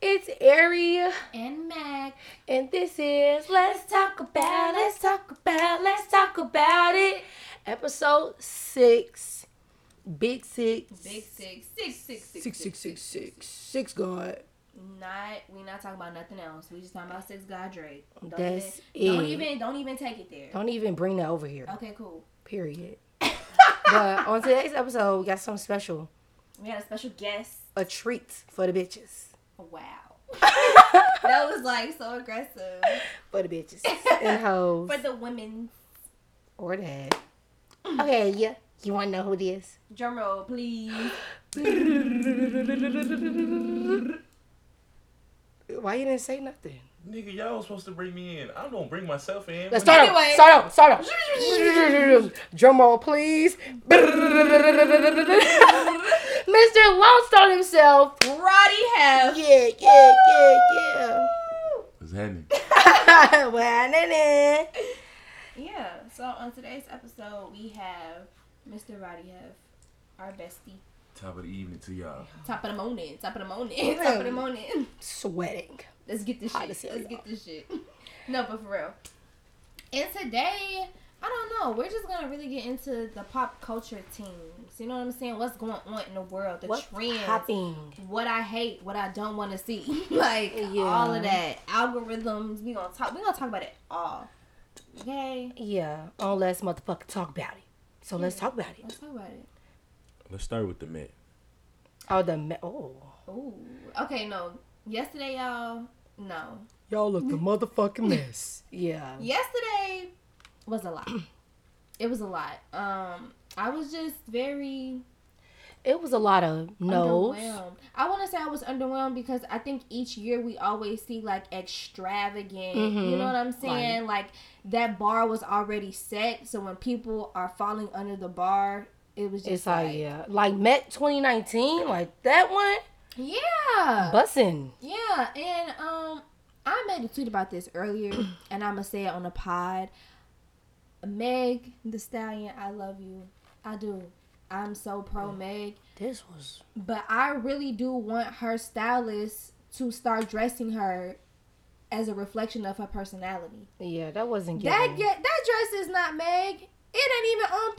It's Ari, And Mac. and this is Let's Talk About, Let's Talk About, Let's Talk About It. Episode six. Big six. Big six. Six, six, six, Six, six, six, six. Six God. Not we not talking about nothing else. We just talking about six God Drake. Don't That's even, Don't even don't even take it there. Don't even bring that over here. Okay, cool. Period. but on today's episode, we got something special. We had a special guest. A treat for the bitches. Wow. that was like so aggressive. For the bitches. and hoes. For the women. Or that. Okay, yeah. You want to know who it is? Drum roll, please. Why you didn't say nothing? Nigga, y'all was supposed to bring me in. I'm gonna bring myself in. Let's start Anyway. up. Start up. Start up. Drum roll, please. Mr. Lone Star himself. Roddy Huff. Yeah, yeah, yeah, yeah. What's happening? well, nah, Yeah. So on today's episode we have Mr. Roddy Huff our bestie. Top of the evening to y'all. Top of the morning. Top of the morning. Top of the morning. Sweating. Let's get this Hot shit. hell, Let's get this shit. No, but for real. And today, I don't know. We're just gonna really get into the pop culture teams. You know what I'm saying? What's going on in the world? The What's trends. happening? What I hate. What I don't want to see. like Yeah. all of that. Algorithms. We gonna talk. We gonna talk about it all. Okay. Yeah, on let's motherfucking talk about it. So let's talk about it. Let's talk about it. Let's start with the Met. Oh, the me- oh, Ooh. Okay. No. Yesterday, y'all. No. y'all look a motherfucking mess. Yeah. yesterday was a lot. It was a lot. Um, I was just very It was a lot of no's. underwhelmed. I want to say I was underwhelmed because I think each year we always see like extravagant. You Mhm. know what I'm saying? Like that bar was already set, so when people are falling under the bar, it was just It's like, like yeah, like Met 2019, like that one, yeah, Bussing. Yeah, and um, I made a tweet about this earlier, and I'm gonna say it on the pod. Meg the Stallion, I love you. I do. I'm so pro Meg, This was but I really do want her stylist to start dressing her as a reflection of her personality. yeah, that wasn't That giving. get that dress is not Meg. It ain't even on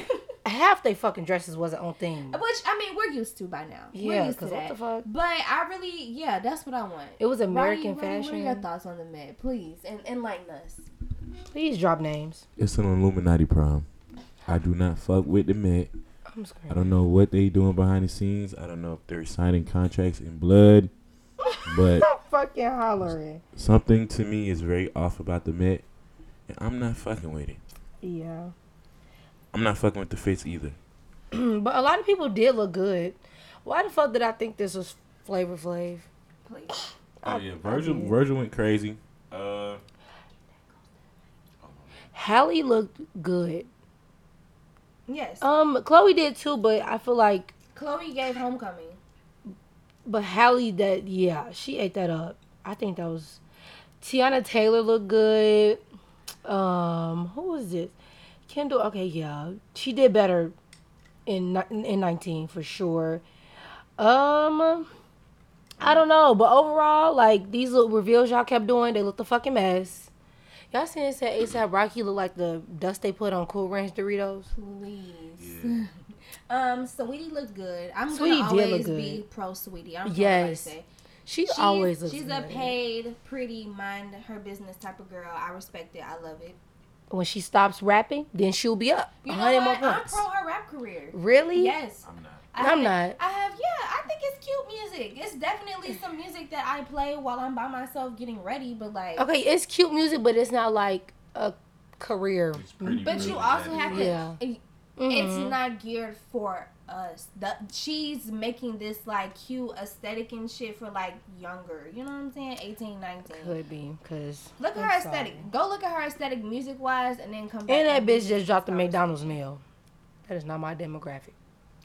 theme. Half they fucking dresses wasn't on theme. Which I mean, we're used to by now. we're Yeah, used to because what that. the fuck? But I really, yeah, that's what I want. It was American Roddy, Roddy, fashion. What are your thoughts on the Met, please, and enlighten us. Please drop names. It's an Illuminati prom. I do not fuck with the Met. I'm I don't know what they doing behind the scenes. I don't know if they're signing contracts in blood. But fucking hollering. something to me is very off about the Met. And I'm not fucking with it. Yeah. I'm not fucking with the fits either. but a lot of people did look good. Why the fuck did I think this was Flavor Flav? Please. Oh yeah, Virgil. Virgil went crazy. Uh Halle looked good. Yes. Um, Chloe did too, but I feel like, Chloe gave Homecoming. but Halle, that yeah, she ate that up. I think that was Teyana Taylor looked good. Um, who was this? Kendall. Okay, yeah, she did better in in nineteen for sure. Um, I don't know, but overall, like these little reveals y'all kept doing, they looked a fucking mess. Y'all seen it said ASAP Rocky look like the dust they put on Cool Ranch Doritos? Please. Um, Saweetie looked good. I'm Saweetie gonna did look always good. be pro Saweetie. I don't Yes. yes. say. She She's, always looks she's good. a paid, pretty, mind her business type of girl. I respect it. I love it. When she stops rapping, then she'll be up. You know what? more I'm pro her rap career. Really? Yes. I'm not. I I'm not. I have, yeah. I think it's cute music. It's definitely some music that I play while I'm by myself getting ready. But like, Okay, it's cute music, but it's not like a career. It's pretty but you also have to. Yeah. it-. It's mm-hmm. not geared for us. The she's making this like cute aesthetic and shit for like younger. You know what I'm saying? 18, 19. Could be, cause Look at her aesthetic. Go look at her aesthetic music wise, and then come back. And that and bitch just dropped the our McDonald's meal. That is not my demographic.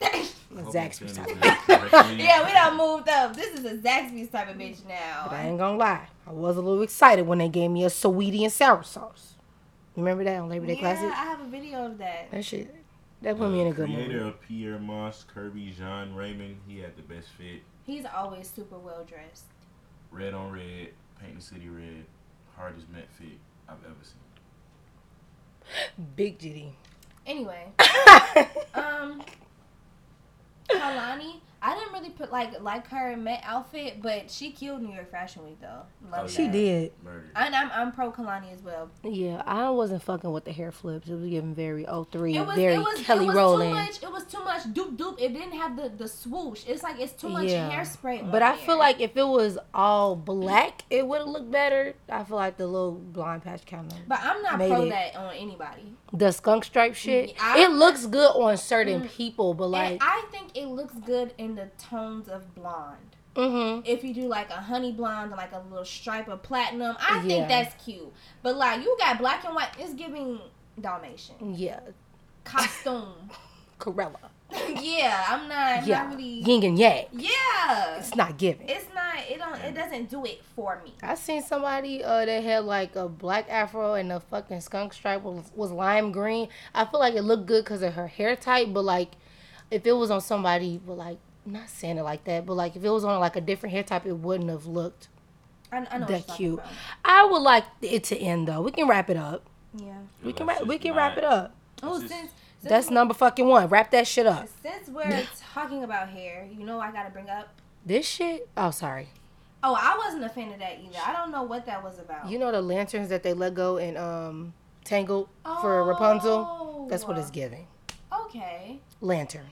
Zaxby's type. of- bitch. yeah, we done moved up. This is a Zaxby's type of bitch now. But I ain't gonna lie, I was a little excited when they gave me a Saweetie and sour sauce. Remember that on Labor Day yeah, Classic? I have a video of that. That shit, that put me in a good Creator mood. of Pyer Moss, Kerby, Jean Raymond, he had the best fit. He's always super well dressed. Red on red, paint the city red, hardest met fit I've ever seen. Big Giddy. Anyway, um, Kehlani, I didn't really put like like her Met outfit, but she killed New York Fashion Week though. Love Oh, she that. did. Murder. And I'm I'm pro Kehlani as well. Yeah, I wasn't fucking with the hair flips. It was giving very 03, It was very it was Kelly it was Rowland. too much. It was too much doop doop. It didn't have the the swoosh. It's like it's too much Yeah. hairspray. But I there. feel like if it was all black, it would have looked better. I feel like the little blonde patch kind of. But I'm not made pro it. that on anybody. The skunk stripe shit, I- Mm. it looks good on certain people, but like, I think it looks good in the tones of blonde. mm-hmm. If you do like a honey blonde and like a little stripe of platinum, I Yeah. think that's cute. But like you got black and white, it's giving Dalmatian yeah, costume. Cruella. yeah, I'm not. Yeah, Not really. yin and yang. Yeah, It's not giving. it's not. It don't. It doesn't do it for me. I seen somebody uh that had like a black afro and a fucking skunk stripe was, was lime green. I feel like it looked good because of her hair type, but like if it was on somebody, but like not saying it like that, but like if it was on like a different hair type, it wouldn't have looked I, I know that cute. I would like it to end though. We can wrap it up. Yeah. We can wrap. We can not- wrap it up. Oh, That's since, since That's number fucking one. Wrap that shit up. Since we're talking about hair, you know I gotta bring up. This shit. Oh, sorry. Oh, I wasn't a fan of that either. I don't know what that was about. You know the lanterns that they let go in um Tangled for Rapunzel. Oh. That's what it's giving. Okay. Lantern.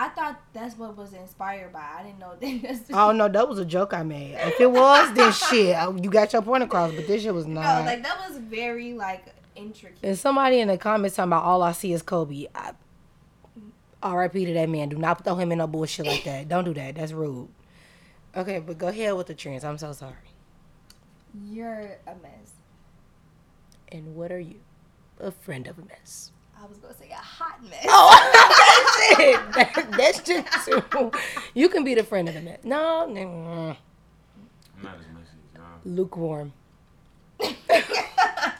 I thought that's what was inspired by. I didn't know that. That's Oh no, that was a joke I made. If it was, then shit, you got your point across. But this shit was not. No, like that was very like intricate. and somebody in the comments talking about all I see is Kobe. I, R.I.P. to that man. Do not throw him in no bullshit like that. Don't do that. That's rude. Okay, but go ahead with the trends. I'm so sorry. You're a mess. And what are you? A friend of a mess. I was gonna say a hot mess. Oh, that's it. That- that's just too. You can be the friend of the mess. No, no, I'm not as messy as y'all. lukewarm.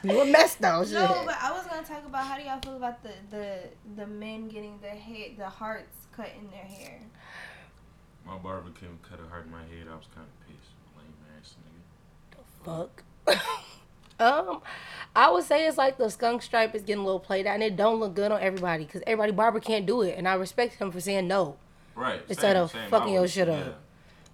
you a mess though. Shit. No, but I was gonna talk about how do y'all feel about the the the men getting the head the hearts cut in their hair. My barber couldn't cut a heart in my head. I was kind of pissed. Lame ass nigga. The fuck. um, I would say it's like the skunk stripe is getting a little played out, and it don't look good on everybody because everybody barber can't do it, and I respect him for saying no. Right. Instead same, of same. fucking I your shit up. yeah.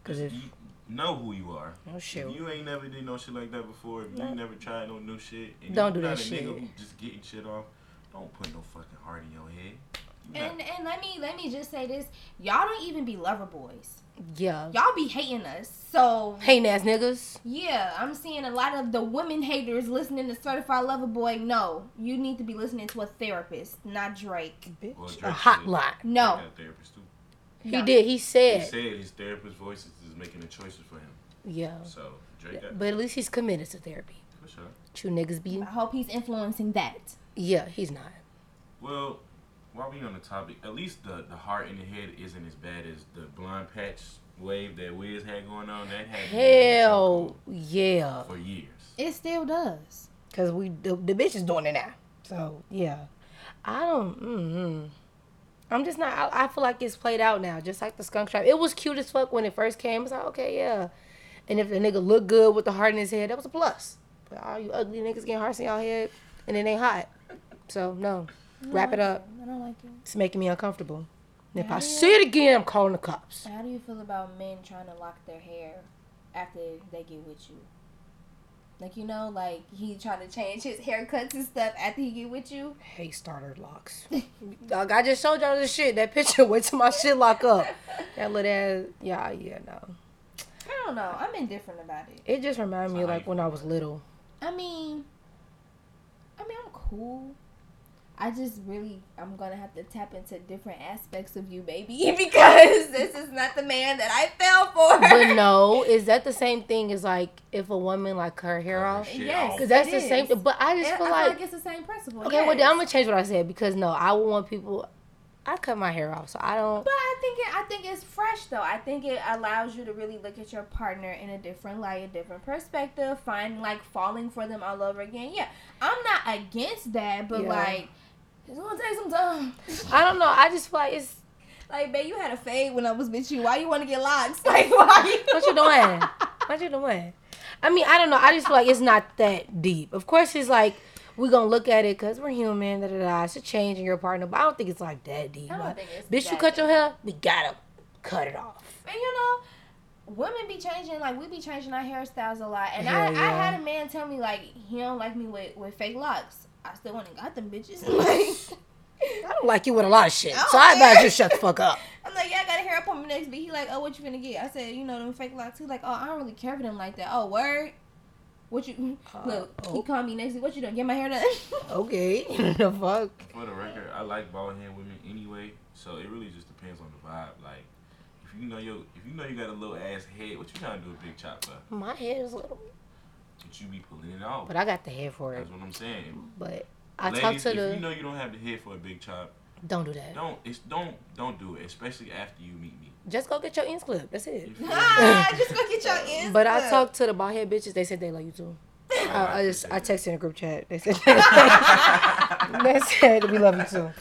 'Cause if- you know who you are. Oh shit. If you ain't never did no shit like that before, if you never tried no new shit, and Don't you do not that a shit. nigga who just getting shit off, don't put no fucking heart in your head. You And not- and let me let me just say this: y'all don't even be lover boys. Yeah. Y'all be hating us. So Hating ass niggas. yeah, I'm seeing a lot of the women haters listening to Certified Lover Boy. No, you need to be listening to a therapist, not Drake. Bitch. Well, a Drake said- hotline. No, He got a therapist too. He No. did. He said. He said. said his therapist voices is making the choices for him. Yeah. So Drake got But at least he's committed to therapy. for sure. True niggas be. I hope he's influencing that. Yeah, he's not. Well, while we on the topic, at least the the heart in the head isn't as bad as the blind patch wave that Wiz had going on. That had me in a Hell yeah. for years. It still does. Cause we the, the bitch is doing it now. So yeah, I don't. mm I'm just not. I, I feel like it's played out now, just like the skunk stripe. It was cute as fuck when it first came. It's like okay, yeah. And if the nigga look good with the heart in his head, that was a plus. But all you ugly niggas getting hearts in y'all head and it ain't hot. So no, wrap it up. I don't like it. It's making me uncomfortable. And if I see it again, I'm calling the cops. How do you feel about men trying to lock their hair after they get with you? Like you know, like he trying to change his haircuts and stuff after he get with you. Hey, starter locks. Dog, I just showed y'all this shit. That picture. Wait till my shit lock up. That little ass. Yeah, yeah, no. I don't know. I'm indifferent about it. It just reminded me like when I was little. I mean, I mean, I'm cool. I just really, I'm gonna have to tap into different aspects of you, baby, because this is not the man that I fell for. But no, is that the same thing as like if a woman like cut her hair Cut off? Yes. Because that's It the same is. thing. But I just And feel I like, feel like it's the same principle. okay, well, then I'm gonna change what I said because no, I would want people. I cut my hair off, so I don't. But I think it, I think it's fresh though. I think it allows you to really look at your partner in a different light, a different perspective, find like falling for them all over again. Yeah, I'm not against that, but Yeah. like it's gonna take some time. I don't know. I just feel like it's. Like, babe, you had a fade when I was with you. Why you want to get locks? Like, why? What you doing? What you doing? I mean, I don't know. I just feel like it's not that deep. Of course, it's like we gonna look at it because we're human. Da, da, da. It's a change in your partner, but I don't think it's like that deep. I don't Like, think it's bitch, you cut your hair, we gotta cut it off. And you know, women be changing. Like we be changing our hairstyles a lot. And I, Hell I yeah. had a man tell me like he don't like me with with fake locks. I still went and got them bitches. Like, I don't like you with a lot of shit, I don't so I better care. just shut the fuck up. I'm like, yeah, I got a hair appointment next week. He like, oh, what you finna get? I said, you know, them fake locks. He like, oh, I don't really care for them like that. Oh, word. What you uh, look? oh. He called me next week. What you doing? Get my hair done. Okay, the fuck. For the record, I like bald head women anyway, so it really just depends on the vibe. Like, if you know your, if you know you got a little ass head, what you trying to do a big chop for? My head is little, But you be pulling it off. but I got the head for it. That's what I'm saying. But I Ladies, talked to if the. you know you don't have the head for a big chop, don't do that. don't it's don't don't do it, especially after you meet me. Just go get your ends clipped. That's it. You feel me? ah, just go get your ends. But I talked to the bald head bitches. They said they love you too. I, I just I texted in a group chat. They said they said we love you too.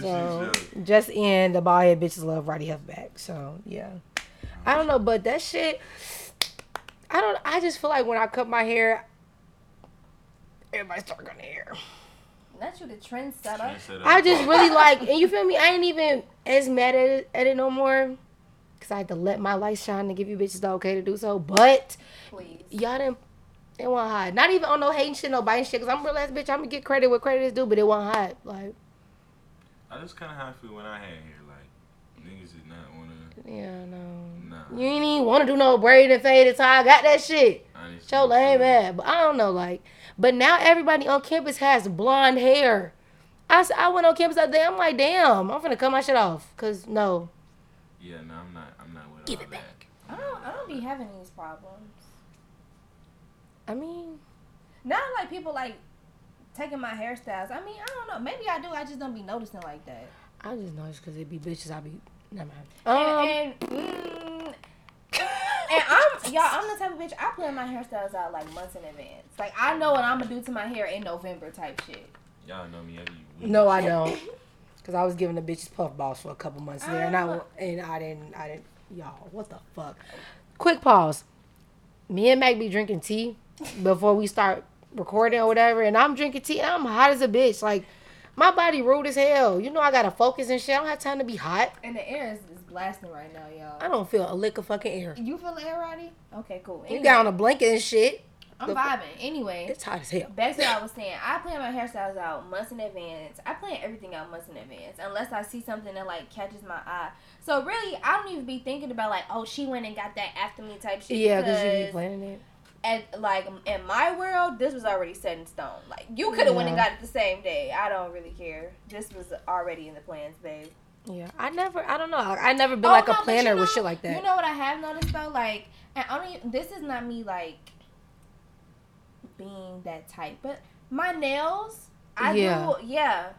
So just in the bald head bitches love Roddy Huff back. So yeah, I don't know, but that shit. I don't. I just feel like when I cut my hair, everybody start cutting hair. Not you the trendsetter. Trendsetter. I just really like, and you feel me? I ain't even as mad at it, at it no more. Cause I had to let my light shine and give you bitches the okay to do so. But Please. y'all didn't it wasn't hot. Not even on no hating shit, no biting shit. Cause I'm real ass bitch. I'm gonna get credit where credit is due, but it wasn't hot. Like, I just kind of how I feel when I had hair. Like niggas did not wanna. yeah, no. Nah. You ain't even want to do no braid and fade tie. I got that shit. Honestly, So lame feel- ass. But I don't know, like, but now everybody on campus has blonde hair. I, I went on campus that day. I'm like, damn, I'm gonna cut my shit off. Cause no, Yeah, no, I'm not. I'm not with Give all it that. back. I don't. I don't be having these problems. I mean, Not like people like taking my hairstyles. I mean, I don't know. Maybe I do. I just don't be noticing like that. I just notice cause it be bitches. I be never mind. Um, and and, mm, and I'm y'all. I'm the type of bitch. I plan my hairstyles out like months in advance. Like I know what I'm gonna do to my hair in November type shit. Y'all know me. I be no, I don't. Cause I was giving the bitches puff balls for a couple months there, and I Ah. and I didn't, I didn't. Y'all, what the fuck? Quick pause. Me and Mac be drinking tea before we start recording or whatever, and I'm drinking tea. And I'm hot as a bitch. Like my body rude as hell. You know I gotta focus and shit. I don't have time to be hot. And the air is, is blasting right now, y'all. I don't feel a lick of fucking air. You feel the air, Roddy? Okay, cool. You got on a blanket and shit. I'm the- vibing. Anyway, It's hot as hell. back to what I was saying. I plan my hairstyles out months in advance. I plan everything out months in advance, unless I see something that like catches my eye. So really, I don't even be thinking about like, oh, she went and got that after me type shit. Yeah, cause you be planning it. At like in my world, this was already set in stone. Like you could have went and got it the same day. I don't really care. This was already in the plans, babe. Yeah, I never. I don't know. I, never been Oh, like no, a planner you with shit like that. You know what I have noticed though, like, and I don't. Even, this is not me like being that type, but my nails. I Yeah. do. Yeah.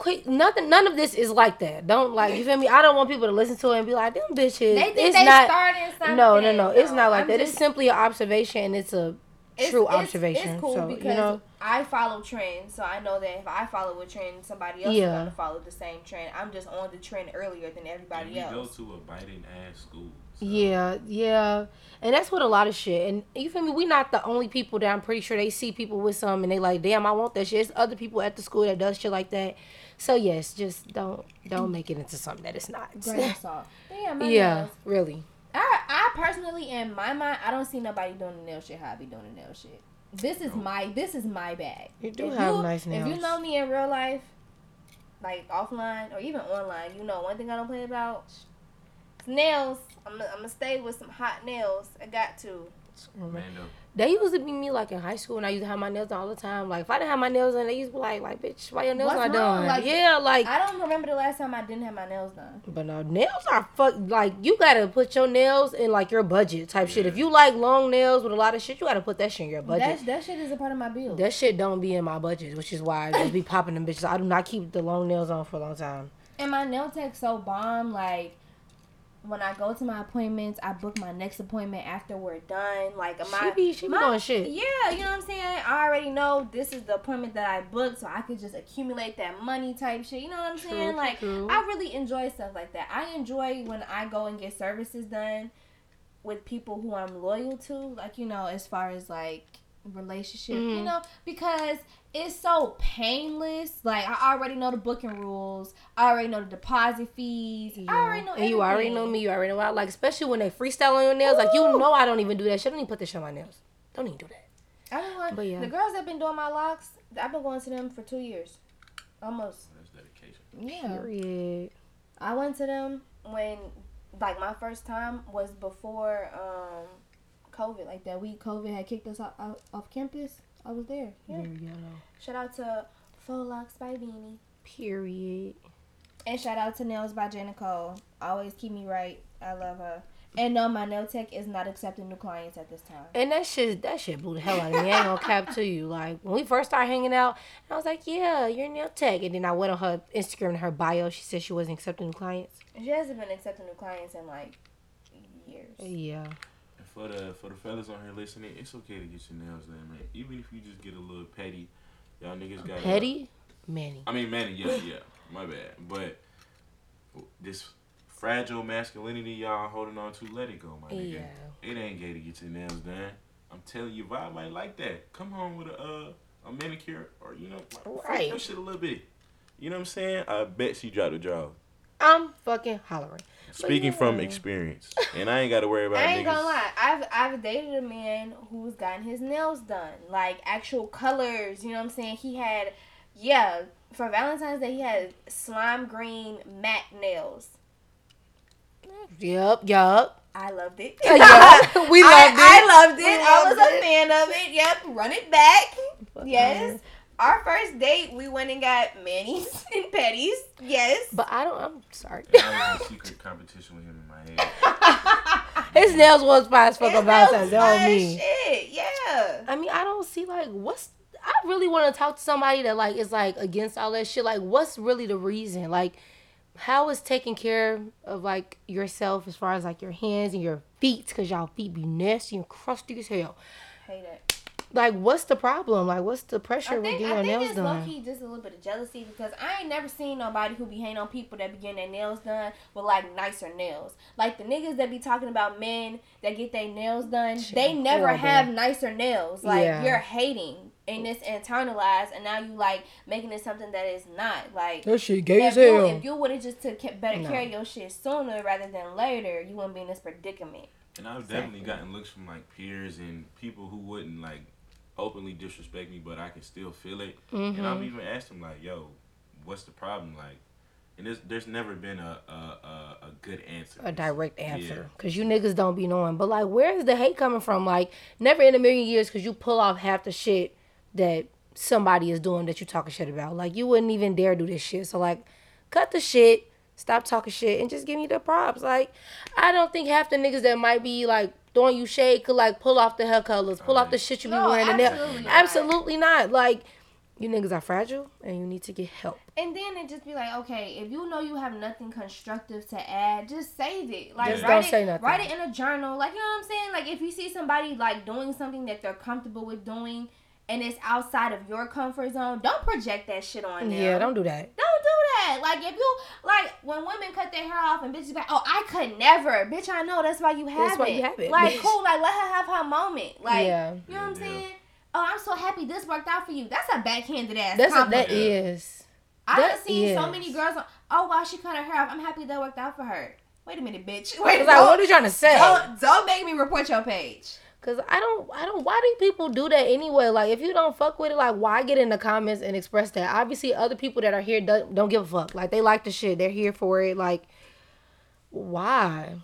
Quick nothing none of this is like that. Don't like you feel me? I don't want people to listen to it and be like them bitches They think it's they not started something. no no no it's not like I'm that. Just- it's simply an observation and it's a it's- true it's- observation. It's cool so because you know? I follow trends, so I know that if I follow a trend, somebody else Yeah. is gonna follow the same trend. I'm just on the trend earlier than And everybody we go to a biting ass school. so- yeah yeah. And that's what a lot of shit and you feel me? We not the only people that i'm pretty sure they see people with some and they like damn i want that shit. It's other people at the school that does shit like that so yes just don't don't make it into something that it's not Grain of salt. But yeah, my yeah nails. really I, I personally, in my mind, I don't see nobody doing the nail shit how I be doing the nail shit. This is my this is my bag. You do If have you- nice nails. If you know me in real life, like offline or even online, you know one thing I don't play about is nails. I'm gonna I'm gonna stay with some hot nails. I got to. Mando. They used to be me like in high school, and I used to have my nails done all the time. Like if I didn't have my nails done, they used to be like, like bitch, why your nails What's not wrong? done? Like, yeah, like, I don't remember the last time I didn't have my nails done. but no, nails are fuck. Like you gotta put your nails in like your budget type shit. If you like long nails with a lot of shit, you gotta put that shit in your budget. That that shit is a part of my bill. That shit don't be in my budget, which is why I just be popping them bitches. I do not keep the long nails on for a long time. And my nail tech's so bomb. Like when I go to my appointments, I book my next appointment after we're done. Like She my, be she be my- doing shit. yeah, you know what I'm saying. I already know this is the appointment that I booked, so I could just accumulate that money type shit. You know what I'm True, saying? Like true. I really enjoy stuff like that. I enjoy when I go and get services done with people who I'm loyal to, like you know, as far as like relationship, you Mhm. know, because it's so painless. Like I already know the booking rules. I already know the deposit fees. I already know. and you already know me. You already know what I like, especially when they freestyle on your nails. Like you know, I don't even do that shit. I don't even put this shit on my nails. Don't even do that. I've been going, But yeah. the girls that been doing my locks, I've been going to them for two years, almost. That's dedication. Yeah. Period. I went to them when, like, my first time was before um, COVID. Like that week, COVID had kicked us out, out off campus. I was there. Yeah. Very yellow. Shout out to Faux Locks by Beanie. Period. And shout out to Nails by J. Nicole. Always keep me right. I love her. And no, my nail tech is not accepting new clients at this time. And that shit, that shit blew the hell out of me. I ain't gonna cap to you. Like when we first started hanging out, I was like, "Yeah, you're nail tech." And then I went on her Instagram and her bio. She said she wasn't accepting new clients. She hasn't been accepting new clients in like years. Yeah. For the for the fellas on here listening, it's okay to get your nails done, man. Even if you just get a little petty, y'all niggas got Petty, Manny. I mean, Manny, yeah, yeah, my bad. But this fragile masculinity y'all holding on to, let it go, my nigga. Yeah. It ain't gay to get your nails done. I'm telling you, vibe might like that. Come home with a uh, a manicure or you know, like, Right. your shit a little bit. You know what I'm saying? I bet she dropped a draw. I'm fucking hollering. Speaking from experience, and I ain't got to worry about I ain't niggas. gonna lie. I've I've dated a man who's gotten his nails done, like actual colors. You know what I'm saying? He had, yeah, for Valentine's Day he had slime green matte nails. Yup, yup. I loved it. Yeah, we I- loved it. I loved it. We I was loved a fan of it. Yep, run it back. Fuck Yes. outta Our first date, we went and got manis and petties. Yes. But I don't. I'm sorry. I was in secret competition with him in my head. His nails was fine as fuck His on Valentine's. That on me. Shit, yeah. I mean, I don't see like what's. I really want to talk to somebody that like is like against all that shit. Like, what's really the reason? Like, how is taking care of like yourself as far as like your hands and your feet, cause y'all feet be nasty and crusty as hell. Hate it. Like, what's the problem? Like, what's the pressure I with think, getting I think nails it's low done? key just a little bit of jealousy because I ain't never seen nobody who be hating on people that be getting their nails done with like nicer nails. Like the niggas that be talking about men that get their nails done, Shit, they never horrible. have nicer nails. Like Yeah. you're hating and it's internalized, and now you like making it something that is not. Like That shit gay if as you, hell. if you would have just took better No. care of your shit sooner rather than later, you wouldn't be in this predicament. And I've definitely gotten looks from like peers and people who wouldn't like openly disrespect me, but I can still feel it. And Mm-hmm. I've even asked them like, "Yo, what's the problem?" Like, and there's there's never been a a, a, a good answer. a direct answer because you niggas don't be knowing. But like, where is the hate coming from? Like, never in a million years because you pull off half the shit that somebody is doing that you talking shit about. Like, you wouldn't even dare do this shit. So like, cut the shit, stop talking shit, and just give me the props. Like, I don't think half the niggas that might be like throwing you shade could like pull off the hair colors, pull off the shit you be No, wearing. and absolutely not. absolutely not. Like, you niggas are fragile and you need to get help. And then it just be like, okay, if you know you have nothing constructive to add, just save it. Like Just write don't it, say nothing. write it in a journal. Like you know what I'm saying? Like if you see somebody like doing something that they're comfortable with doing and it's outside of your comfort zone, don't project that shit on them. Yeah, don't do that. Don't do that. Like if you like when women cut their hair off and bitches like, oh, I could never, bitch. I know that's why you have That's why you have it, Like bitch. cool. Like let her have her moment. Like Yeah. you know what I'm Yeah. saying? Oh, I'm so happy this worked out for you. That's a backhanded ass. That's compliment. that is. I That have seen so many girls. On, oh wow, she cut her hair off. I'm happy that worked out for her. Wait a minute, bitch. Wait, like, what are you trying to say? don't, don't make me report your page. Cause I don't, I don't. Why do people do that anyway? Like, if you don't fuck with it, like, why get in the comments and express that? Obviously, other people that are here don't, don't give a fuck. Like, they like the shit. They're here for it. Like, why?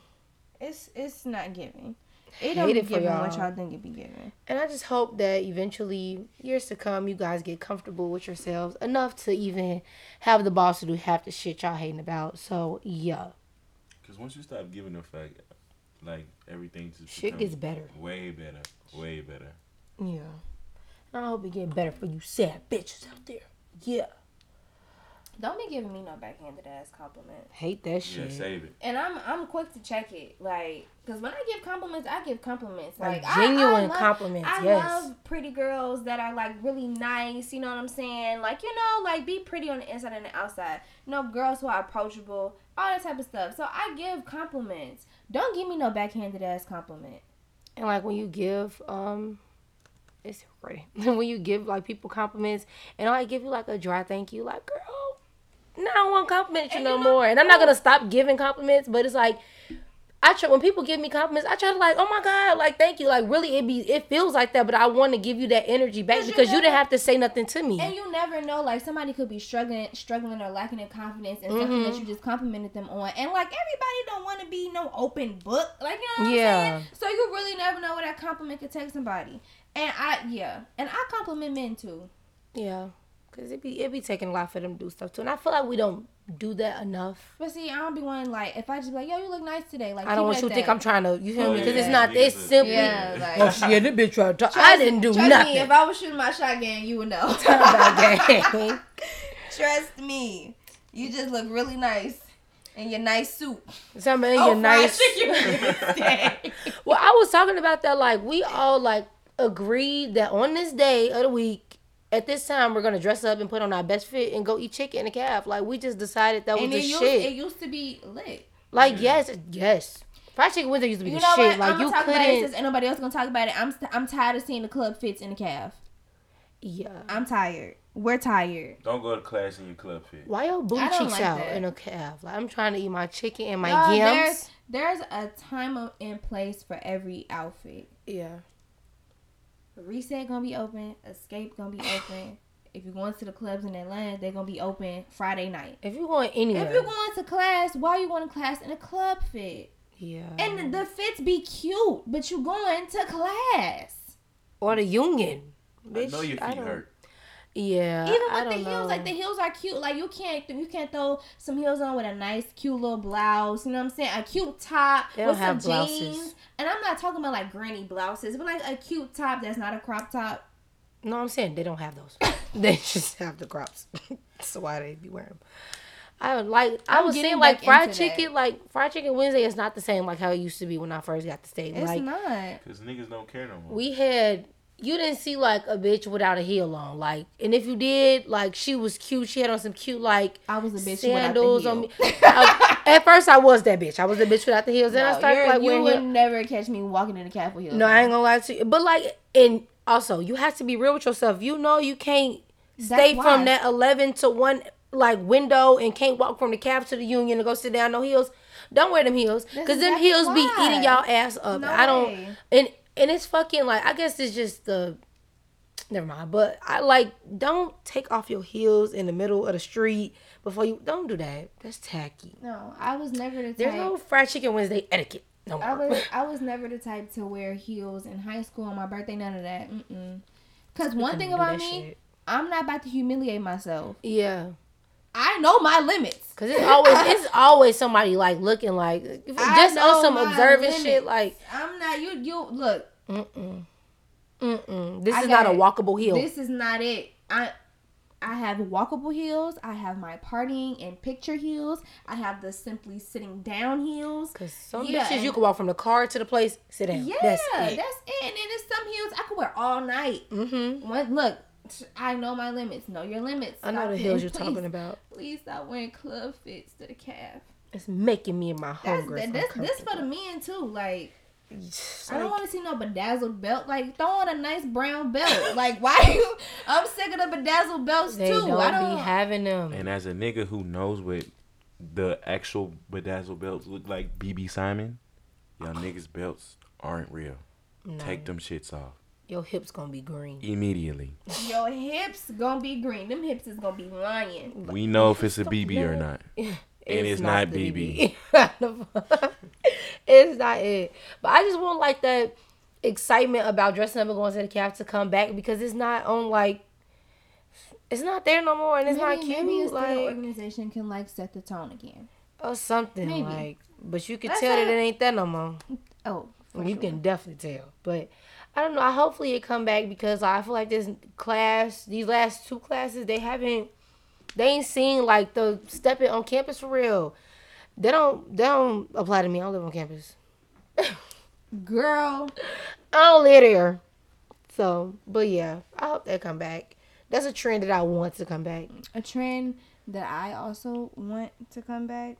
It's it's not giving. It Hate don't be it for giving what y'all. y'all think it be giving. And I just hope that eventually, years to come, you guys get comfortable with yourselves enough to even have the balls to do half the shit y'all hating about. So yeah, Because once you stop giving a fuck, like everything just shit becomes gets better. way better, way better. Yeah. And I hope it get better for you sad bitches out there. Yeah. Don't be giving me no backhanded ass compliment. Hate that shit. Yeah, shit. save it. And I'm I'm quick to check it, like, cause when I give compliments, I give compliments, Like, like, I- genuine I love, compliments. I yes. love pretty girls that are like really nice. You know what I'm saying? Like you know, like be pretty on the inside and the outside. You know, girls who are approachable, all that type of stuff. So I give compliments. Don't give me no backhanded ass compliment. And like when you give, um, it's ready. when you give like people compliments, and I give you like a dry thank you, like girl, now I don't want to compliment you And no you know- more. And I'm not gonna stop giving compliments, but it's like. I try when people give me compliments. I try to like, oh my god, like thank you. Like really, it be it feels like that, but I want to give you that energy back 'Cause you because you, didn't have to say nothing to me. And you never know, like somebody could be struggling, struggling or lacking in confidence and something Mm-hmm. that you just complimented them on. And like everybody don't want to be no open book, like you know what Yeah. I'm saying. So you really never know what that compliment could take somebody. And I, yeah, and I compliment men too. yeah, because it be it be taking a lot for them to do stuff too, and I feel like we don't do that enough. But see, I don't be one like if I just be like, yo, you look nice today. Like I don't want you to think. I'm trying to, you feel Oh, me? Because yeah. it's not. Niggas It's simply. Yeah, like- oh shit, this bitch trying to. I didn't do trust nothing. Me, if I was shooting my shotgun, you would know. Game. Trust me, you just look really nice in your nice suit. Somebody Oh, you're nice. fried Well, I was talking about that. Like we all like agreed that on this day of the week, at this time, we're gonna dress up and put on our best fit and go eat chicken and a calf. Like we just decided that was and the it used, shit. it used to be lit. like yes, yes. Fried chicken Wednesday used to be You the know shit. what? Like I'm you gonna talk about it couldn't. since ain't nobody else gonna talk about it. I'm st- I'm tired of seeing the club fits in the calf. Yeah. I'm tired. We're tired. Don't go to class in your club fit. Why your booty I don't cheeks like out that. in a calf? Like I'm trying to eat my chicken and my Y'all, yams. there's there's a time of, and place for every outfit. Yeah. Reset gonna be open. Escape gonna be open. If you're going to the clubs in Atlanta, they're gonna be open Friday night. If you're going anywhere. If you're going to class, why are you going to class in a club fit? yeah. And the fits be cute, but you going to class. or the union. I Bitch, know your I feet don't- hurt. Yeah. Even I with the don't heels, like the heels are cute. Like you can't you can't throw some heels on with a nice cute little blouse. You know what I'm saying? A cute top They don't with have some blouses. jeans. And I'm not talking about like granny blouses, but like a cute top that's not a crop top. No, I'm saying they don't have those. they just have the crops. That's why they be wearing them. I would like. I I'm was saying like fried into that. chicken. Like fried chicken Wednesday is not the same like how it used to be when I first got to state. It's like not. Cause niggas don't care no more. we had. You didn't see like a bitch without a heel on, like, and if you did, like, she was cute. She had on some cute like I was a bitch sandals without on the me. heel. I- at first, I was that bitch. I was the bitch without the heels. Then I started like you would never catch me walking in a calf with heels. No. I ain't gonna lie to you. But like, and also, you have to be real with yourself. You know, you can't stay why. from that eleven to one like window and can't walk from the cab to the union and go sit down no heels. Don't wear them heels because them exactly heels be eating y'all ass up. No I don't. way. And and it's fucking like I guess it's just the. Never mind, but I like don't take off your heels in the middle of the street before you don't do that. That's tacky. No, I was never the type. There's no fried chicken Wednesday etiquette. No I was I was never the type to wear heels in high school on my birthday. None of that. Mm-mm. Cause one thing about me, shit. I'm not about to humiliate myself. Yeah. I know my limits. Cause it's always it's always somebody like looking like just on some my observing limits. shit like I'm not you. You look. mm-mm, mm-mm. This I is not a walkable heel. This is not it. I I have walkable heels. I have my partying and picture heels. I have the simply sitting down heels. Cause some Yeah, bitches you can walk from the car to the place, sit down. Yeah, That's that's it. it. And then there's some heels I could wear all night. mm-hmm. What? Look, I know my limits. Know your limits. I know Stop the heels you're Please- talking about. Please stop wearing club fits to the calf. It's making me and my homegirls that, this this for the men too. Like It's I don't want to see no bedazzled belt. Like throw on a nice brown belt. like why? You, I'm sick of the bedazzled belts they too. don't, I don't. be having them. And as a nigga who knows what the actual bedazzled belts look like, BB Simon, y'all niggas belts aren't real. No, Take them shits off your hips gonna be green. immediately. Your hips gonna be green. Them hips is gonna be lying. We know if it's a BB or not. And it's not the BB. it's not it. But I just want like that excitement about dressing up and going to the calf to come back because it's not on like it's not there no more and it's not maybe, cute maybe a student like organization can like set the tone again. or something Maybe. like. But you can That's tell that it ain't that no more. Oh, for you sure. can definitely tell. But I don't know. I hopefully it come back because I feel like this class, these last two classes, they haven't They ain't seen like the stepping on campus for real. They don't. They don't apply to me. I don't live on campus. Girl, I don't live there. So, but yeah, I hope they come back. That's a trend that I want to come back. a trend that I also want to come back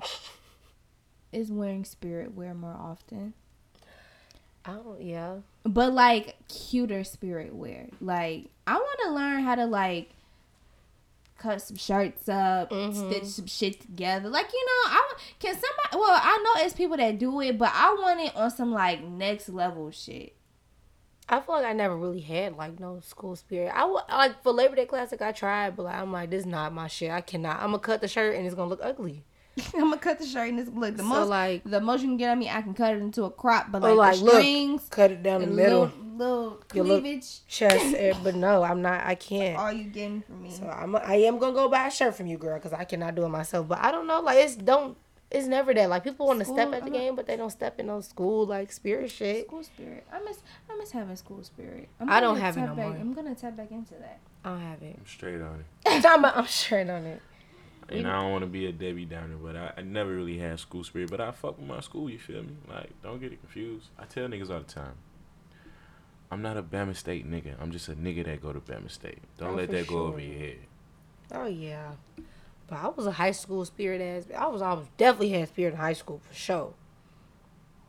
is wearing spirit wear more often. Oh. Yeah. But like cuter spirit wear. Like I want to learn how to like cut some shirts up, Mhm. stitch some shit together. Like you know, I can somebody. Well, I know it's people that do it, but I want it on some like next level shit. I feel like I never really had like no school spirit. I like for Labor Day Classic, I tried, but like, I'm like, this is not my shit. I cannot. I'm gonna cut the shirt and it's gonna look ugly. I'm gonna cut the shirt and it's look the so most. like, the most you can get on me, I can cut it into a crop, but like, like, the look, strings, cut it down the middle, little, little Your look- cleavage, chest. but no, I'm not. I can't. all you getting from me. So I'm. I am gonna go buy a shirt from you, girl, because I cannot do it myself. But I don't know. Like it's don't. It's never that. Like people want to step at the I'm not- game, but they don't step in no school like spirit shit. School spirit. I miss I miss having school spirit. I'm I don't have it tap no back, more. I'm gonna tap back into that. I don't have it. I'm straight on it. I'm, I'm straight on it. And I don't want to be a Debbie Downer, but I, I never really had school spirit. But I fuck with my school, you feel me? Like, don't get it confused. I tell niggas all the time. I'm not a Bama State nigga. I'm just a nigga that go to Bama State. Don't Oh, let that go over your head. Oh yeah, but I was a high school spirit ass. I was. I was definitely had spirit in high school for sure.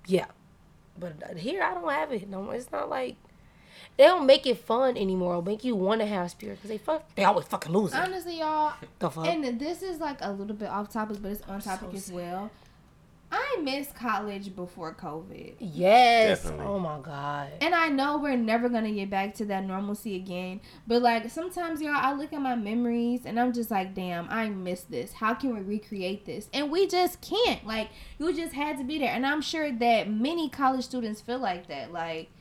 Yeah, but uh, here I don't have it. No, it's not like they don't make it fun anymore. Or make you want to have spirit because they fuck. They always fucking lose it. Honestly, y'all, The fuck. and this is like a little bit off topic, but it's on topic So as sad. well. I missed college before COVID. yes. Definitely. Oh my god. And I know we're never gonna get back to that normalcy again. But like sometimes y'all I look at my memories and I'm just like, damn, I miss this. How can we recreate this? And we just can't. Like you just had to be there. And I'm sure that many college students feel like that. Like we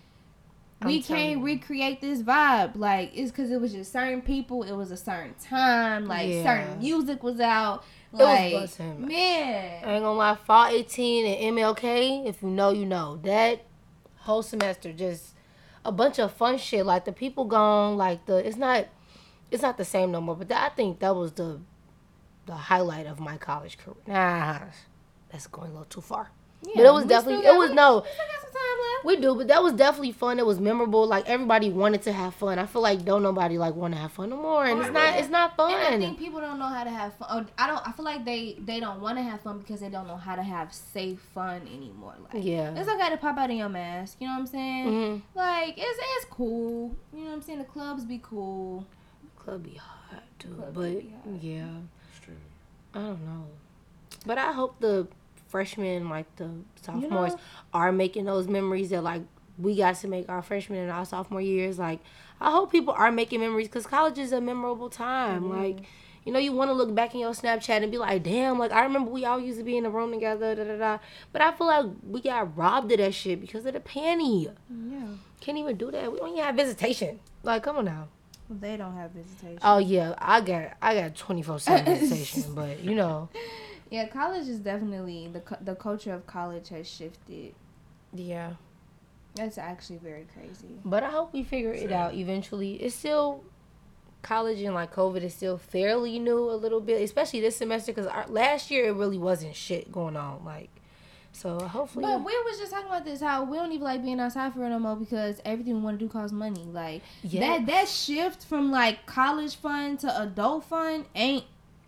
I'm telling can't recreate this vibe. Like it's because it was just certain people. It was a certain time. Like Yeah. certain music was out. was Like busting. man, I ain't gonna lie, fall 18 and MLK, if you know, you know. That whole semester just a bunch of fun shit. Like the people gone, like the it's not it's not the same no more. But that, I think that was the the highlight of my college career. Nah, that's going a little too far. Yeah, but it was definitely still it was we- no we still got some time left. we do, but that was definitely fun. It was memorable. Like everybody wanted to have fun. I feel like don't nobody like want to have fun no more, and it's not it's not And I think people don't know how to have fun. Or I don't. I feel like they they don't want to have fun because they don't know how to have safe fun anymore. Like Yeah. it's okay to pop out in your mask. You know what I'm saying? Mhm. Like it's it's cool. You know what I'm saying? The clubs be cool. Club be hot too, Club but be hot. yeah. Extremely. I don't know. But I hope the freshmen, like the sophomores, know- are making those memories that like we got to make our freshman and our sophomore years. Like I hope people are making memories because college is a memorable time. Mm-hmm. Like you know, you want to look back in your Snapchat and be like, damn, like I remember we all used to be in the room together. Da da da. But I feel like we got robbed of that shit because of the panty. Yeah. Can't even do that. We don't even have visitation. Like, come on now. They don't have visitation. Oh yeah, I got I got twenty four seven visitation, but you know. Yeah, college is definitely the the culture of college has shifted. Yeah. That's actually very crazy. But I hope we figure it out eventually. It's still college and like COVID is still fairly new a little bit, especially this semester because last year it really wasn't shit going on. Like, so hopefully, But we was just talking about this how we don't even like being outside for real no more because everything we want to do costs money. Like Yeah. that that shift from like college fun to adult fun ain't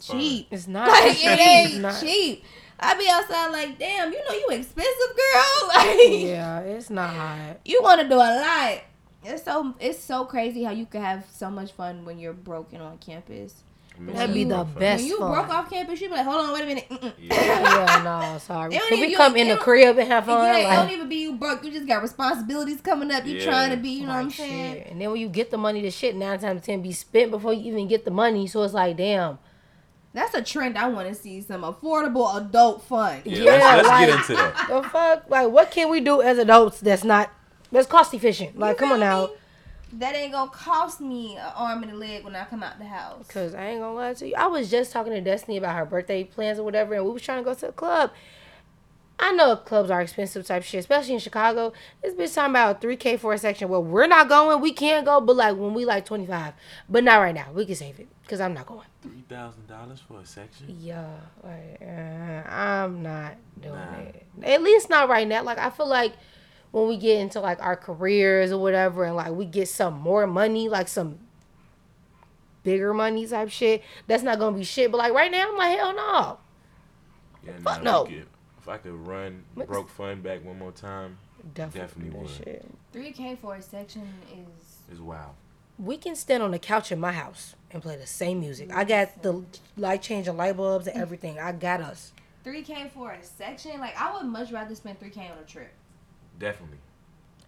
cheap. it's not. Like it's it ain't not- cheap. I be outside like, damn, you know you expensive, girl. Like Yeah, it's not hot. you want to do a lot. It's so it's so crazy how you can have so much fun when you're broken on campus. That'd be the best when you fun. broke off campus, you'd be like, hold on, wait a minute. Mm-mm. Yeah. yeah, no, sorry. Can we come in the don't- crib and have fun? Yeah, it don't even be you broke. You just got responsibilities coming up. You Yeah. trying to be, you know what I'm saying? shit. And then when you get the money, the shit nine times ten be spent before you even get the money. So it's like, damn. That's a trend I want to see. Some affordable adult fun. Yeah, Yeah, let's, let's like- get into that. The fuck? Like, what can we do as adults that's not that's cost efficient? Like, You come on feel now. me? That ain't gonna cost me an arm and a leg when I come out the house. Cause I ain't gonna lie to you. I was just talking to Destiny about her birthday plans or whatever, and we was trying to go to the club. I know clubs are expensive type shit, especially in Chicago. This bitch talking about three K for a section. Well, we're not going. We can't go, but like when we like twenty five, but not right now. We can save it because I'm not going. Three thousand dollars for a section? Yeah, like, uh, I'm not doing Nah. it. At least not right now. Like I feel like when we get into like our careers or whatever, and like we get some more money, like some bigger money type shit, that's not gonna be shit. But like right now, I'm like hell no. Yeah, Fuck no. could- If I could run What- broke fun back one more time, Definitely, Definitely would. shit. Three K for a section is is wow. We can stand on the couch in my house and play the same music. I got the light changing light bulbs and everything. I got us. three K for a section. Like I would much rather spend three K on a trip. Definitely.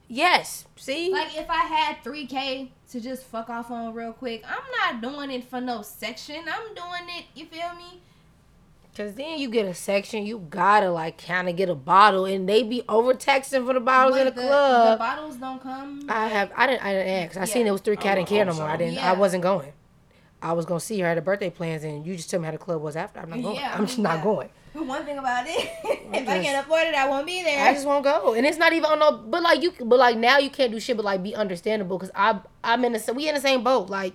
Yes. See? Like if I had three K to just fuck off on real quick, I'm not doing it for no section. I'm doing it. You feel me? Cause then you get a section, you gotta like kind of get a bottle, and they be overtaxing for the bottles in the, But club. The bottles don't come. I have, I didn't, I didn't ask. I Yeah. seen it was three cat I and care no more. I didn't, Yeah. I wasn't going. I was gonna see her at her birthday plans, and you just tell me how the club was after. I'm not going. Yeah, I'm just not going. One thing about it, if I can't afford it, I won't be there. I just won't go, and it's not even on no. But like you, but like now you can't do shit, but like be understandable, cause I, I'm in the, we in the same boat. Like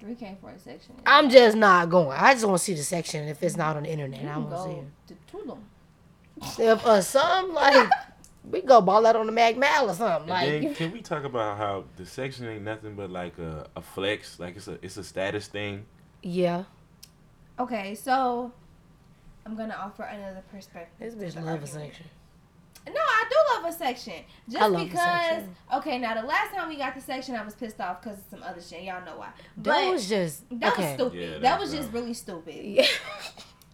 Three K for a section. I'm just not going. I just want to see the section if it's not on the internet. You I can want to see go it. to Tulum. If uh, some like we go ball out on the Mag Mal or something. Like then can we talk about how the section ain't nothing but like a, a flex, like it's a it's a status thing. yeah, Okay, so I'm gonna offer another perspective. this bitch love a section. No, I do love a section. Just I love a because. section. Okay, now the last time we got the section, I was pissed off because of some other shit. Y'all know why. That was just that okay. was stupid. Yeah, that, that was was just really stupid. Yeah.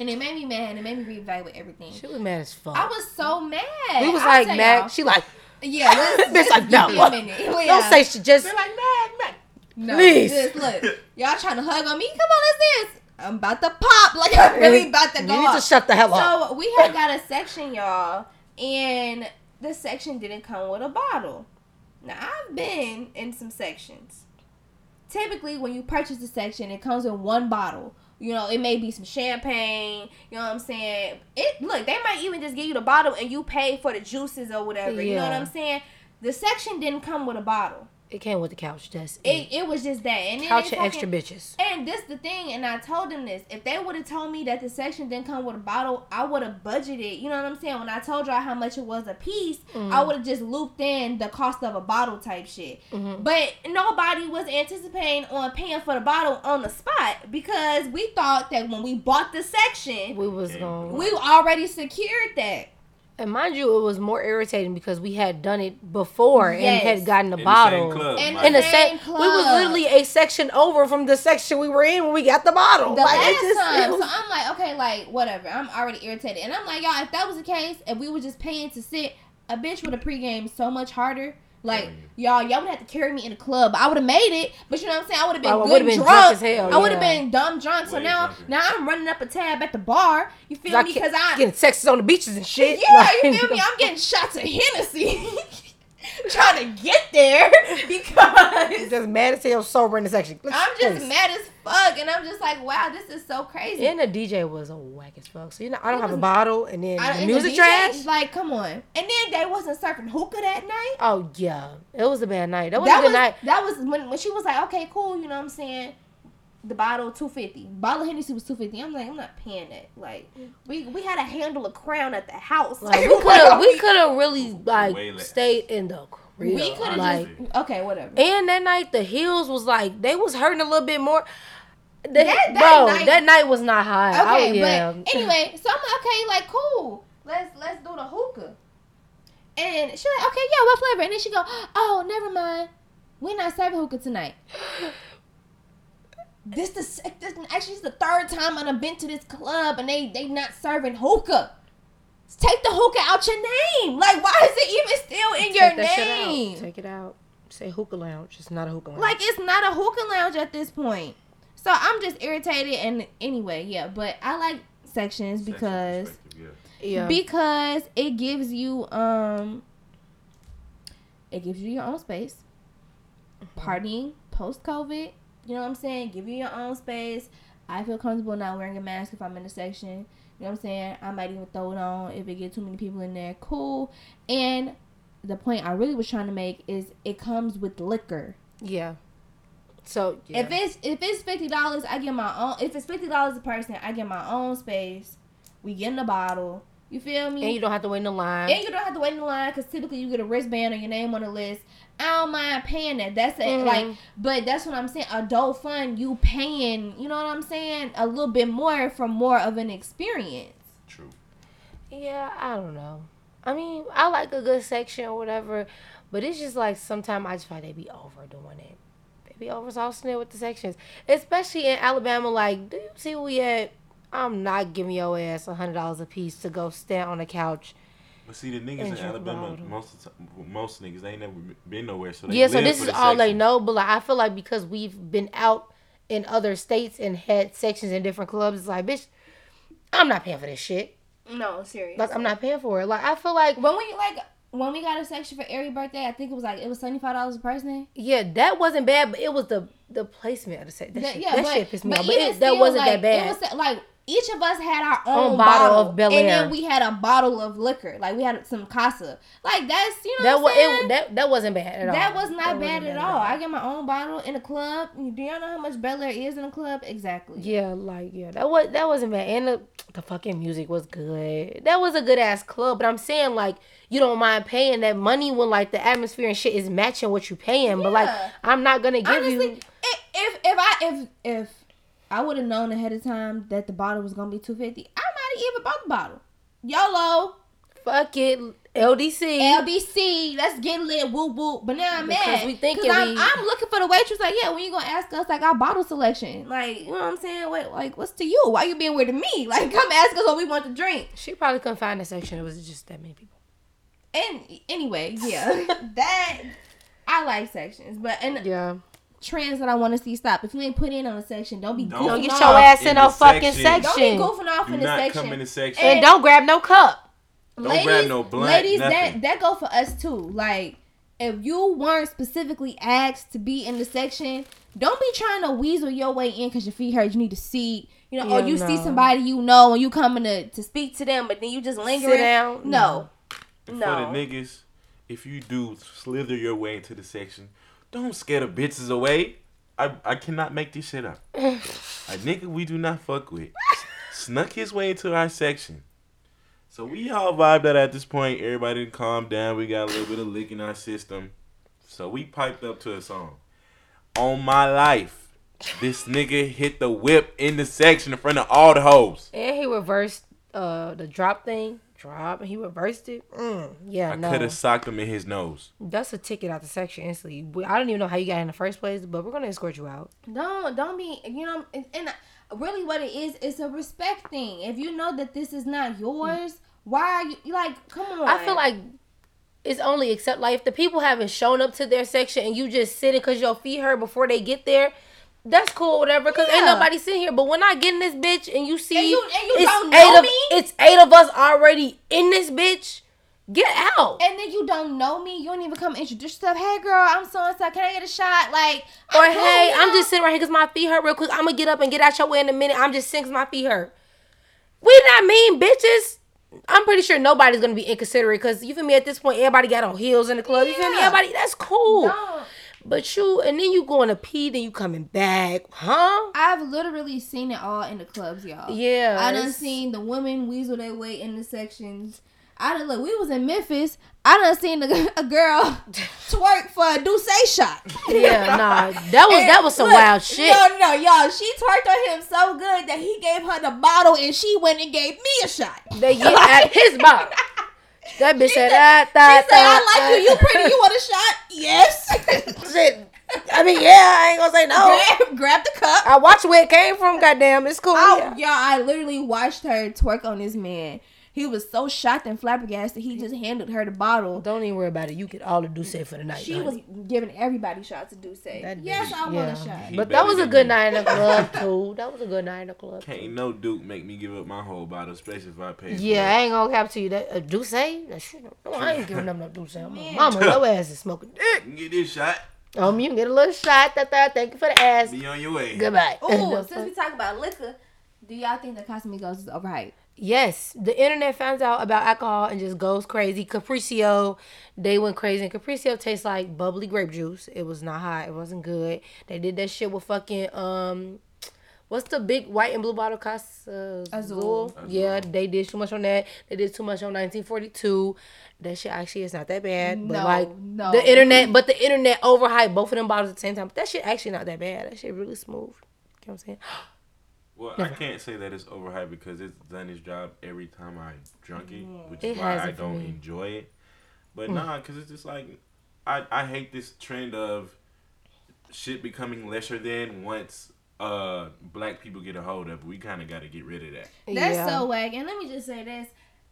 And it made me mad. And it made me reevaluate everything. She was mad as fuck. I was so mad. we was I'll like tell Mag. y'all. She like Yeah, let's, Bitch let's like, give no. me a minute. don't say she just. like Mag, Mag. No, Please. just look. Y'all trying to hug on me? Come on, let's dance. I'm about to pop. Like I'm really about to go. You go need to shut the hell up. So we had got a section, y'all, and the section didn't come with a bottle. Now I've been in some sections. Typically, when you purchase a section, it comes in one bottle. You know, it may be some champagne. You know what I'm saying? It look, they might even just give you the bottle and you pay for the juices or whatever. You know what I'm saying? The section didn't come with a bottle. It came with the couch. That's it. It, it was just that. And then couch they fucking- extra bitches. and this the thing, and I told them this. If they would have told me that the section didn't come with a bottle, I would have budgeted. You know what I'm saying? When I told y'all how much it was a piece, I mm. would have just looped in the cost of a bottle type shit. Mm-hmm. But nobody was anticipating on paying for the bottle on the spot because we thought that when we bought the section, We was going. we already secured that. And mind you, it was more irritating because we had done it before Yes. and had gotten a In the bottle. same club. And in the Same same, we was literally a section over from the section we were in when we got the bottle. the Like, last it just- time. it was- so I'm like, okay, like whatever. I'm already irritated, and I'm like, y'all, if that was the case, and we were just paying to sit, a bitch would have pregame so much harder. Like y'all, y'all would have to carry me in the club. I would have made it, but you know what I'm saying. I would have been oh, I good been drunk. drunk as hell, I would have been dumb drunk. So Way now, drunker. now I'm running up a tab at the bar. You feel me? can't- Because I'm getting sexes on the beaches and shit. yeah, Like- you feel me? I'm getting shots of Hennessy, trying to get there because just mad as hell sober in the section. I'm just Please. mad as fuck, and I'm just like, wow, this is so crazy. And the DJ was a whack as fuck. So you know, I don't have a bottle, and then I- the and music DJ trash. Like, come on. And then they wasn't surfing hookah that night. Oh yeah, it was a bad night. That was that a good was night. that was when, when she was like, okay, cool, you know what I'm saying. The bottle two fifty. Bottle of Hennessy was two fifty. I'm like, I'm not paying that. Like, we we had to handle a crown at the house. Like we could Like, have, we could have really like less. stayed in the crib. we could have like, just okay, whatever. And that night, the heels was like they was hurting a little bit more. The, That- that bro, night- that night was not high. Okay, I, yeah. but anyway, so I'm like, okay, like cool. Let's let's do the hookah. And she like, okay, yeah, what flavor? And then she go, oh, never mind. We're not serving hookah tonight. This the sec- this actually it's the third time I've been to this club and they they not serving hookah. Take the hookah out your name. Like, why is it even still in Take your that shit name? out. Take it out. Say hookah lounge. It's not a hookah lounge. Like it's not a hookah lounge at this point. So I'm just irritated and anyway, yeah, but I like sections because perspective, yeah. yeah. because it gives you um it gives you your own space. Partying post COVID, you know what I'm saying? Give you your own space. I feel comfortable not wearing a mask if I'm in a section. You know what I'm saying? I might even throw it on if it get too many people in there. Cool. And the point I really was trying to make is it comes with liquor. Yeah. So yeah. If it's if it's fifty dollars, I get my own. If it's fifty dollars a person, I get my own space. We get in the bottle. You feel me? and you don't have to wait in the line. And you don't have to wait in the line because typically you get a wristband or your name on the list. I don't mind paying that. That's it. Mhm. Like, but that's what I'm saying. Adult fun, you paying. You know what I'm saying? A little bit more for more of an experience. True. Yeah, I don't know. I mean, I like a good section or whatever, but it's just like sometimes I just feel like they be overdoing it. They be oversaucing it with the sections, especially in Alabama. Like, do you see where we at? I'm not giving your ass a hundred dollars a piece to go stand on the couch. But see, the niggas in Alabama, most of the time, most niggas they ain't never been nowhere. So they yeah, so this is the all they know. But like, I feel like because we've been out in other states and had sections in different clubs, it's like, bitch, I'm not paying for this shit. No, serious. Like, I'm not paying for it. Like, I feel like When we like when we got a section for every birthday, I think it was like it was seventy five dollars a person. Yeah, that wasn't bad, but it was the the placement of the set. That, That- shit, yeah, that but, shit pissed me off. But even it, that wasn't like, that bad. It was like each of us had our own, Own bottle bottle, of Belaire, and then we had a bottle of liquor. Like we had some casa. Like that's you know that what was I'm saying? it, that that wasn't bad at all. That was not That bad wasn't at all. I get my own bottle in a club. Do y'all know how much Belaire is in a club? Exactly. Yeah, like yeah, that was that wasn't bad, and the the fucking music was good. That was a good ass club. But I'm saying like you don't mind paying that money when like the atmosphere and shit is matching what you're paying. But like I'm not gonna give Honestly, you. if if I if if I would have known ahead of time that the bottle was gonna be two fifty, I might have even bought the bottle. YOLO, Fuck it, LDC. LBC, let's get lit, woo woo. But now I'm Because mad we thinking I'm, we- I'm looking for the waitress. Like, yeah, when you gonna ask us like our bottle selection? Like, you know what I'm saying? Wait, like, what's to you? Why you being weird to me? Like, come ask us what we want to drink. she probably couldn't find a section. It was just that many people. And anyway, yeah, that I like sections, but and Yeah. Trends that I want to see stop. If you ain't put in on a section, don't be Don't goofing Don't get off. your ass in, in no fucking section. section. Don't be goofing off Do in the section. come in the section. and don't grab no cup. Don't grab no blunt, Ladies, nothing. that that go for us too. Like, if you weren't specifically asked to be in the section, don't be trying to weasel your way in because your feet hurt. You need to see, you know, or Yeah, you see somebody you know and you coming to to speak to them, but then you just lingering. Sit down. No, And no. For the niggas, if you do slither your way into the section, don't scare the bitches away. I, I cannot make this shit up. a nigga we do not fuck with snuck his way into our section. So we all vibed out at this point. Everybody calmed down. We got a little bit of lick in our system. So we piped up to a song. On my life, this nigga hit the whip in the section in front of all the hoes. And he reversed uh the drop thing. Drop and he reversed it. Mm, yeah, I no. could have socked him in his nose. That's a ticket out the section instantly. I don't even know how you got in the first place, but we're gonna escort you out. Don't don't be you know and, and really what it is it's a respect thing. If you know that this is not yours, why are you like come on? I feel like it's only except like if the people haven't shown up to their section and you just sitting because your feet hurt before they get there. That's cool, whatever. Cause ain't nobody sitting here. But when I get in this bitch and you see And you- and you it's don't eight of me? it's eight of us already in this bitch, get out. and then you don't know me, you don't even come introduce yourself. Hey girl, I'm so and so. Can I get a shot? Like Or I'm hey, I'm just sitting right here because my feet hurt real quick. I'm gonna get up and get out your way in a minute. I'm just sitting 'cause my feet hurt. We not mean bitches. I'm pretty sure nobody's gonna be inconsiderate because you feel me. At this point, everybody got on heels in the club. You feel me? Everybody, that's cool. Don't. But you and then you going to pee, then you coming back, huh? I've literally seen it all in the clubs, y'all. Yeah, I done seen the women weasel their way in the sections. I done look. We was in Memphis. I done seen a, a girl twerk for a D'ussé shot. Yeah, nah, that was that was some Look, wild shit. No, no, y'all. She twerked on him so good that he gave her the bottle and she went and gave me a shot. They get at his bottle. That bitch said, ah, She said, "I like you. You pretty. You want a shot? Yes." Shit. I mean, yeah, I ain't gonna say no. grab, grab the cup. I watched where it came from. Goddamn, it's cool. Oh, yeah. y'all, I literally watched her twerk on this man. He was so shocked and flabbergasted. He just handed her the bottle. Don't even worry about it. You get all the D'ussé for the night. She was giving everybody shots of D'ussé. That Yes, bitch, I want yeah. a shot. He But that was a good me. night in the club too. That was a good night in the club. Can't Too. no Duke make me give up my whole bottle, especially if I pay. for Yeah, it. I ain't gonna cap to you that uh, D'ussé. That shit, no, I ain't giving them no D'ussé. My Mama, your ass is smoking dick. You can get this shot. Um, you can get a little shot. That that. Thank you for the ass. Be on your way. Goodbye. Ooh, since we talk about liquor, do y'all think that Casamigos is overhyped? Yes, the internet finds out about alcohol and just goes crazy. Capriccio, they went crazy. And Capriccio tastes like bubbly grape juice. It was not hot. It wasn't good. They did that shit with fucking um, what's the big white and blue bottle Clase Azul. Yeah, they did too much on that. They did too much on 1942. That shit actually is not that bad. But No, like no. the internet, but the internet overhyped both of them bottles at the same time. But that shit actually not that bad. That shit really smooth. You know what I'm saying? Well, I can't say that it's overhyped because it's done its job every time I drunk it, which is why I don't me. enjoy it. But nah, because it's just like I I hate this trend of shit becoming lesser than once uh black people get a hold of it. We kind of got to get rid of that. That's Yeah. so whack. And let me just say this.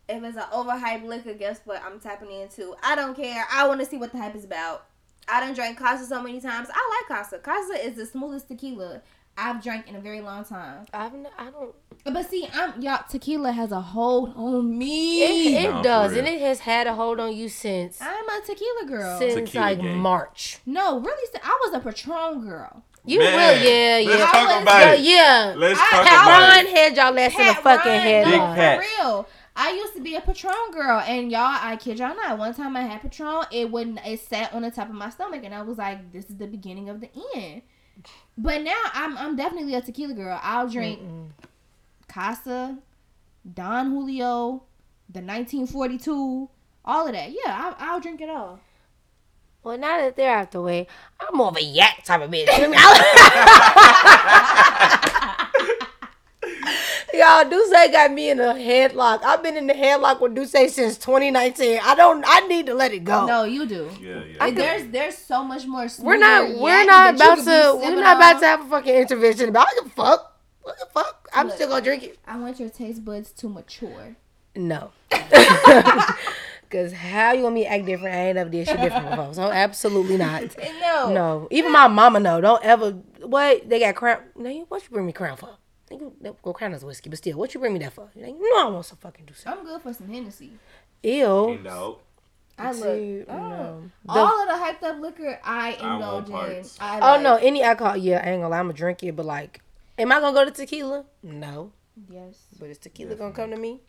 If it's an overhyped liquor, guess what? I'm tapping into. I don't care. I want to see what the hype is about. I done drank Casa so many times. I like Casa. Casa is the smoothest tequila I've drank in a very long time. I've n- I don't. But see, I'm y'all. Tequila has a hold on me. It, it Nah, for does, and it has had a hold on you since I'm a tequila girl. since Tequila like gang. March. no, really, I was a Patron girl. You Man, will, yeah, yeah. let's yeah. talk I was- about yeah, it. yeah. Let's I- talk Pat about Ron it. had y'all last in a fucking Ryan, head. Big no, lock. Pat. For real. I used to be a Patron girl, and y'all, I kid y'all not. One time I had Patron, it wouldn't. It sat on the top of my stomach, and I was like, "This is the beginning of the end." But now I'm, I'm definitely a tequila girl. I'll drink Casa, Don Julio, the 1942, all of that. Yeah, I'll, I'll drink it all. Well, now that they're out the way, I'm more of a yak type of bitch. Y'all, D'ussé got me in a headlock. I've been in the headlock with D'ussé since 2019. I don't. I need to let it go. No, you do. Yeah, yeah. And there's there's so much more. we're not. We're not about to. We're sipping not about to have a fucking intervention about. I give fuck. What the fuck? I'm Look. still gonna drink it. I want your taste buds to mature. No. Cause how you want me to act different? I ain't never did shit different before. So absolutely not. No. No. Even my mama know. Don't ever what they got crown. Now you what you bring me crown for? Think you go crown is whiskey, but still, what you bring me that for? You know I want some fucking do something. I'm good for some Hennessy. Ew. No. I See, look. oh. no. The- All of the hyped up liquor, I I indulge in. parts. I oh like. no, any alcohol, yeah, I ain't gonna lie, I'm gonna drink it, but like, am I gonna go to tequila? No. Yes, But is tequila gonna come to me?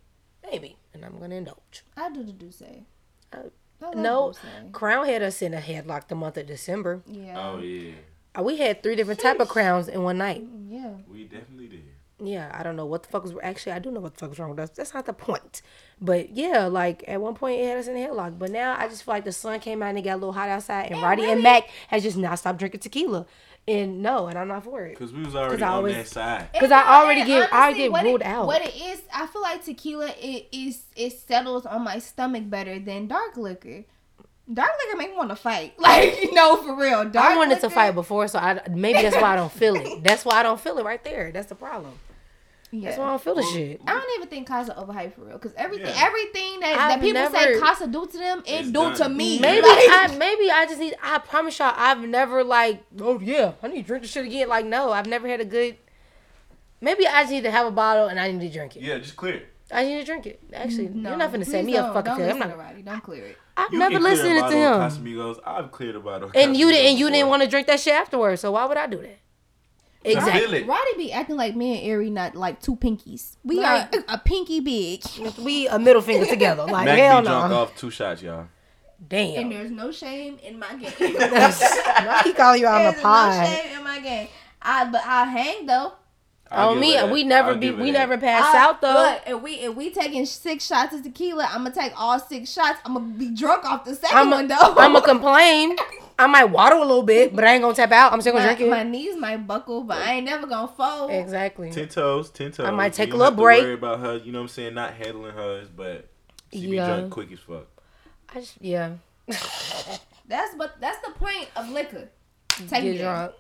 Maybe. And I'm gonna indulge. I do the D'ussé. Uh, I No, D'ussé. Crown had us in a headlock the month of December. Yeah. Oh yeah, Uh, We had three different type of crowns in one night. Yeah. we definitely did. Yeah, I don't know what the fuck was actually. I do know what the fuck was wrong with us. That's not the point. But yeah, like at one point it had us in a headlock. But now I just feel like the sun came out and it got a little hot outside, and Roddy and Mac has just not stopped drinking tequila. And no, and I'm not for it. Cause we was already I on always- that side. 'Cause And I already and get- I get ruled it, out. What it is, I feel like tequila it is it settles on my stomach better than dark liquor. Dark liquor make me want to fight, like you know, for real. Dark I wanted to fight before, so I maybe that's why I don't feel it. That's why I don't feel it right there. That's the problem. That's why I don't feel the shit. I don't even think Casa overhyped for real, because everything, Yeah. everything that, I've that people say Casa do to them, it It's do to me. Maybe Like, I maybe I just need. I promise y'all, I've never like. Oh yeah, I need to drink this shit again. Like no, I've never had a good. Maybe I just need to have a bottle and I need to drink it. Yeah, just clear it. I need to drink it. Actually, no, you're not gonna set me up don't- fucking Don't. I'm listen not. to Roddy. Don't clear it. I've You never can clear a listened to bottle of him. Casamigos. I've cleared a bottle. And you didn't. And you didn't want to drink that shit afterwards. So why would I do that? I Exactly. feel it. Roddy be acting like me and Ari not like two pinkies. We Right. are a pinky big. We a middle finger together. Like Mac hell be drunk no. off two shots, y'all. Damn. And there's no shame in my game. Why he calling you out on the There's no shame in my game. I but I hang though. I'll On give me, her uh, that. we never I'll be. We that. never pass I- out though. Look, if we if we taking six shots of tequila, I'm gonna take all six shots. I'm gonna be drunk off the 2nd I'm one though. I'm gonna complain. I might waddle a little bit, but I ain't gonna tap out. I'm still gonna my, drink my knees might buckle, but I ain't never gonna fold. Exactly. Ten toes, ten toes. I might take You a little have to break. Worry about her. You know what I'm saying? Not handling hers, but she be drunk quick as fuck. I just yeah. That's but that's the point of liquor. Take Get me drunk.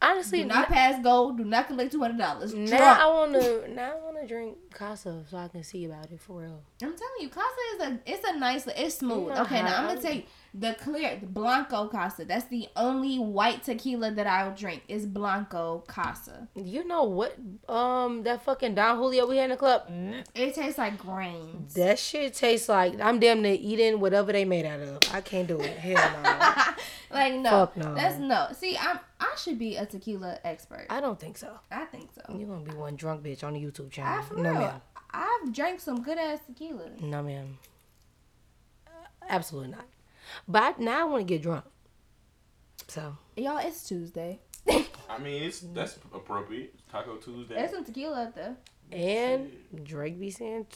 Honestly, Do not pass go. Do not collect two hundred dollars. now Drunk. I wanna now I wanna drink Casa so I can see about it for real. I'm telling you, Casa is a it's a nice it's smooth. Okay, now I'm gonna tell you the clear the Blanco Casa. That's the only white tequila that I'll drink is Blanco Casa. You know what? Um, that fucking Don Julio we had in the club. It tastes like grains. That shit tastes like I'm damn near eating whatever they made out of. I can't do it. Hell no. like no, Fuck no. that's no. See, I'm I should be a tequila expert. I, I don't think so. I think so. You're gonna be one drunk bitch on the YouTube channel. I, for no, real. ma'am. I've drank some good ass tequila. No, ma'am. Uh, absolutely not. But I, now I want to get drunk. So Y'all, it's Tuesday. I mean, it's that's appropriate. Taco Tuesday. There's some tequila up there. and Drake be saying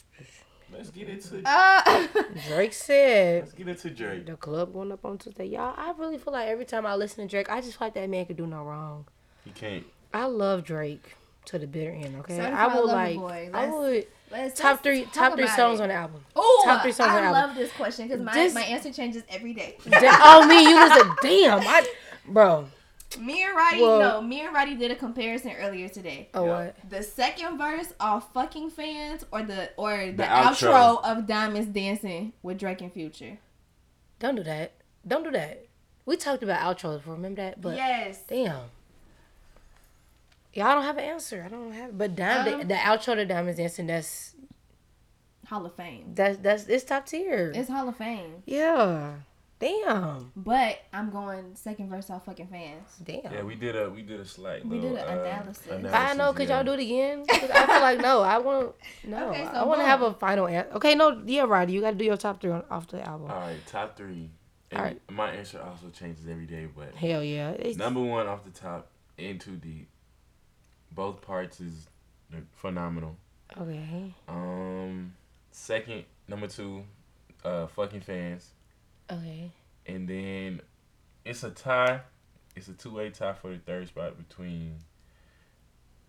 Let's get into Uh, Drake said let's get into Drake. the club going up on Tuesday. Y'all, I really feel like every time I listen to Drake, I just feel like that man could do no wrong. He can't. I love Drake to the bitter end. Okay, I Certified would Lover like. I would let's, top three top three about songs it. on the album. Oh, top three songs on I the album. love this question because my, This- my answer changes every day. Da- oh me, you listen. Damn, I, bro. Me and Roddy, Whoa. no, me and Roddy did a comparison earlier today. Oh Yeah. what? The second verse of fucking fans or the or the, The outro. outro. of Diamonds Dancing with Drake and Future. Don't do that. Don't do that. We talked about outros before. Remember that? But yes. damn. Y'all don't have an answer. I don't have. But Dime, the, Um, the outro to Diamonds Dancing. That's Hall of Fame. that's that's it's top tier. It's Hall of Fame. yeah. Damn. But I'm going second verse off fucking fans. Damn. Yeah, we did a we did a slight. We little, did an uh, analysis. I know. Could yeah. y'all do it again? 'Cause I feel like no. I want no. Okay, so I want to have a final answer. Okay, no. Yeah, Roddy, you got to do your top three on, off the album. All right, top three. And All right. My answer also changes every day, but Hell yeah. It's, number one off the top, In Too Deep. Both parts is phenomenal. okay. Um, second, number two, uh, fucking fans, Okay. and then it's a tie. It's a two-way tie for the third spot between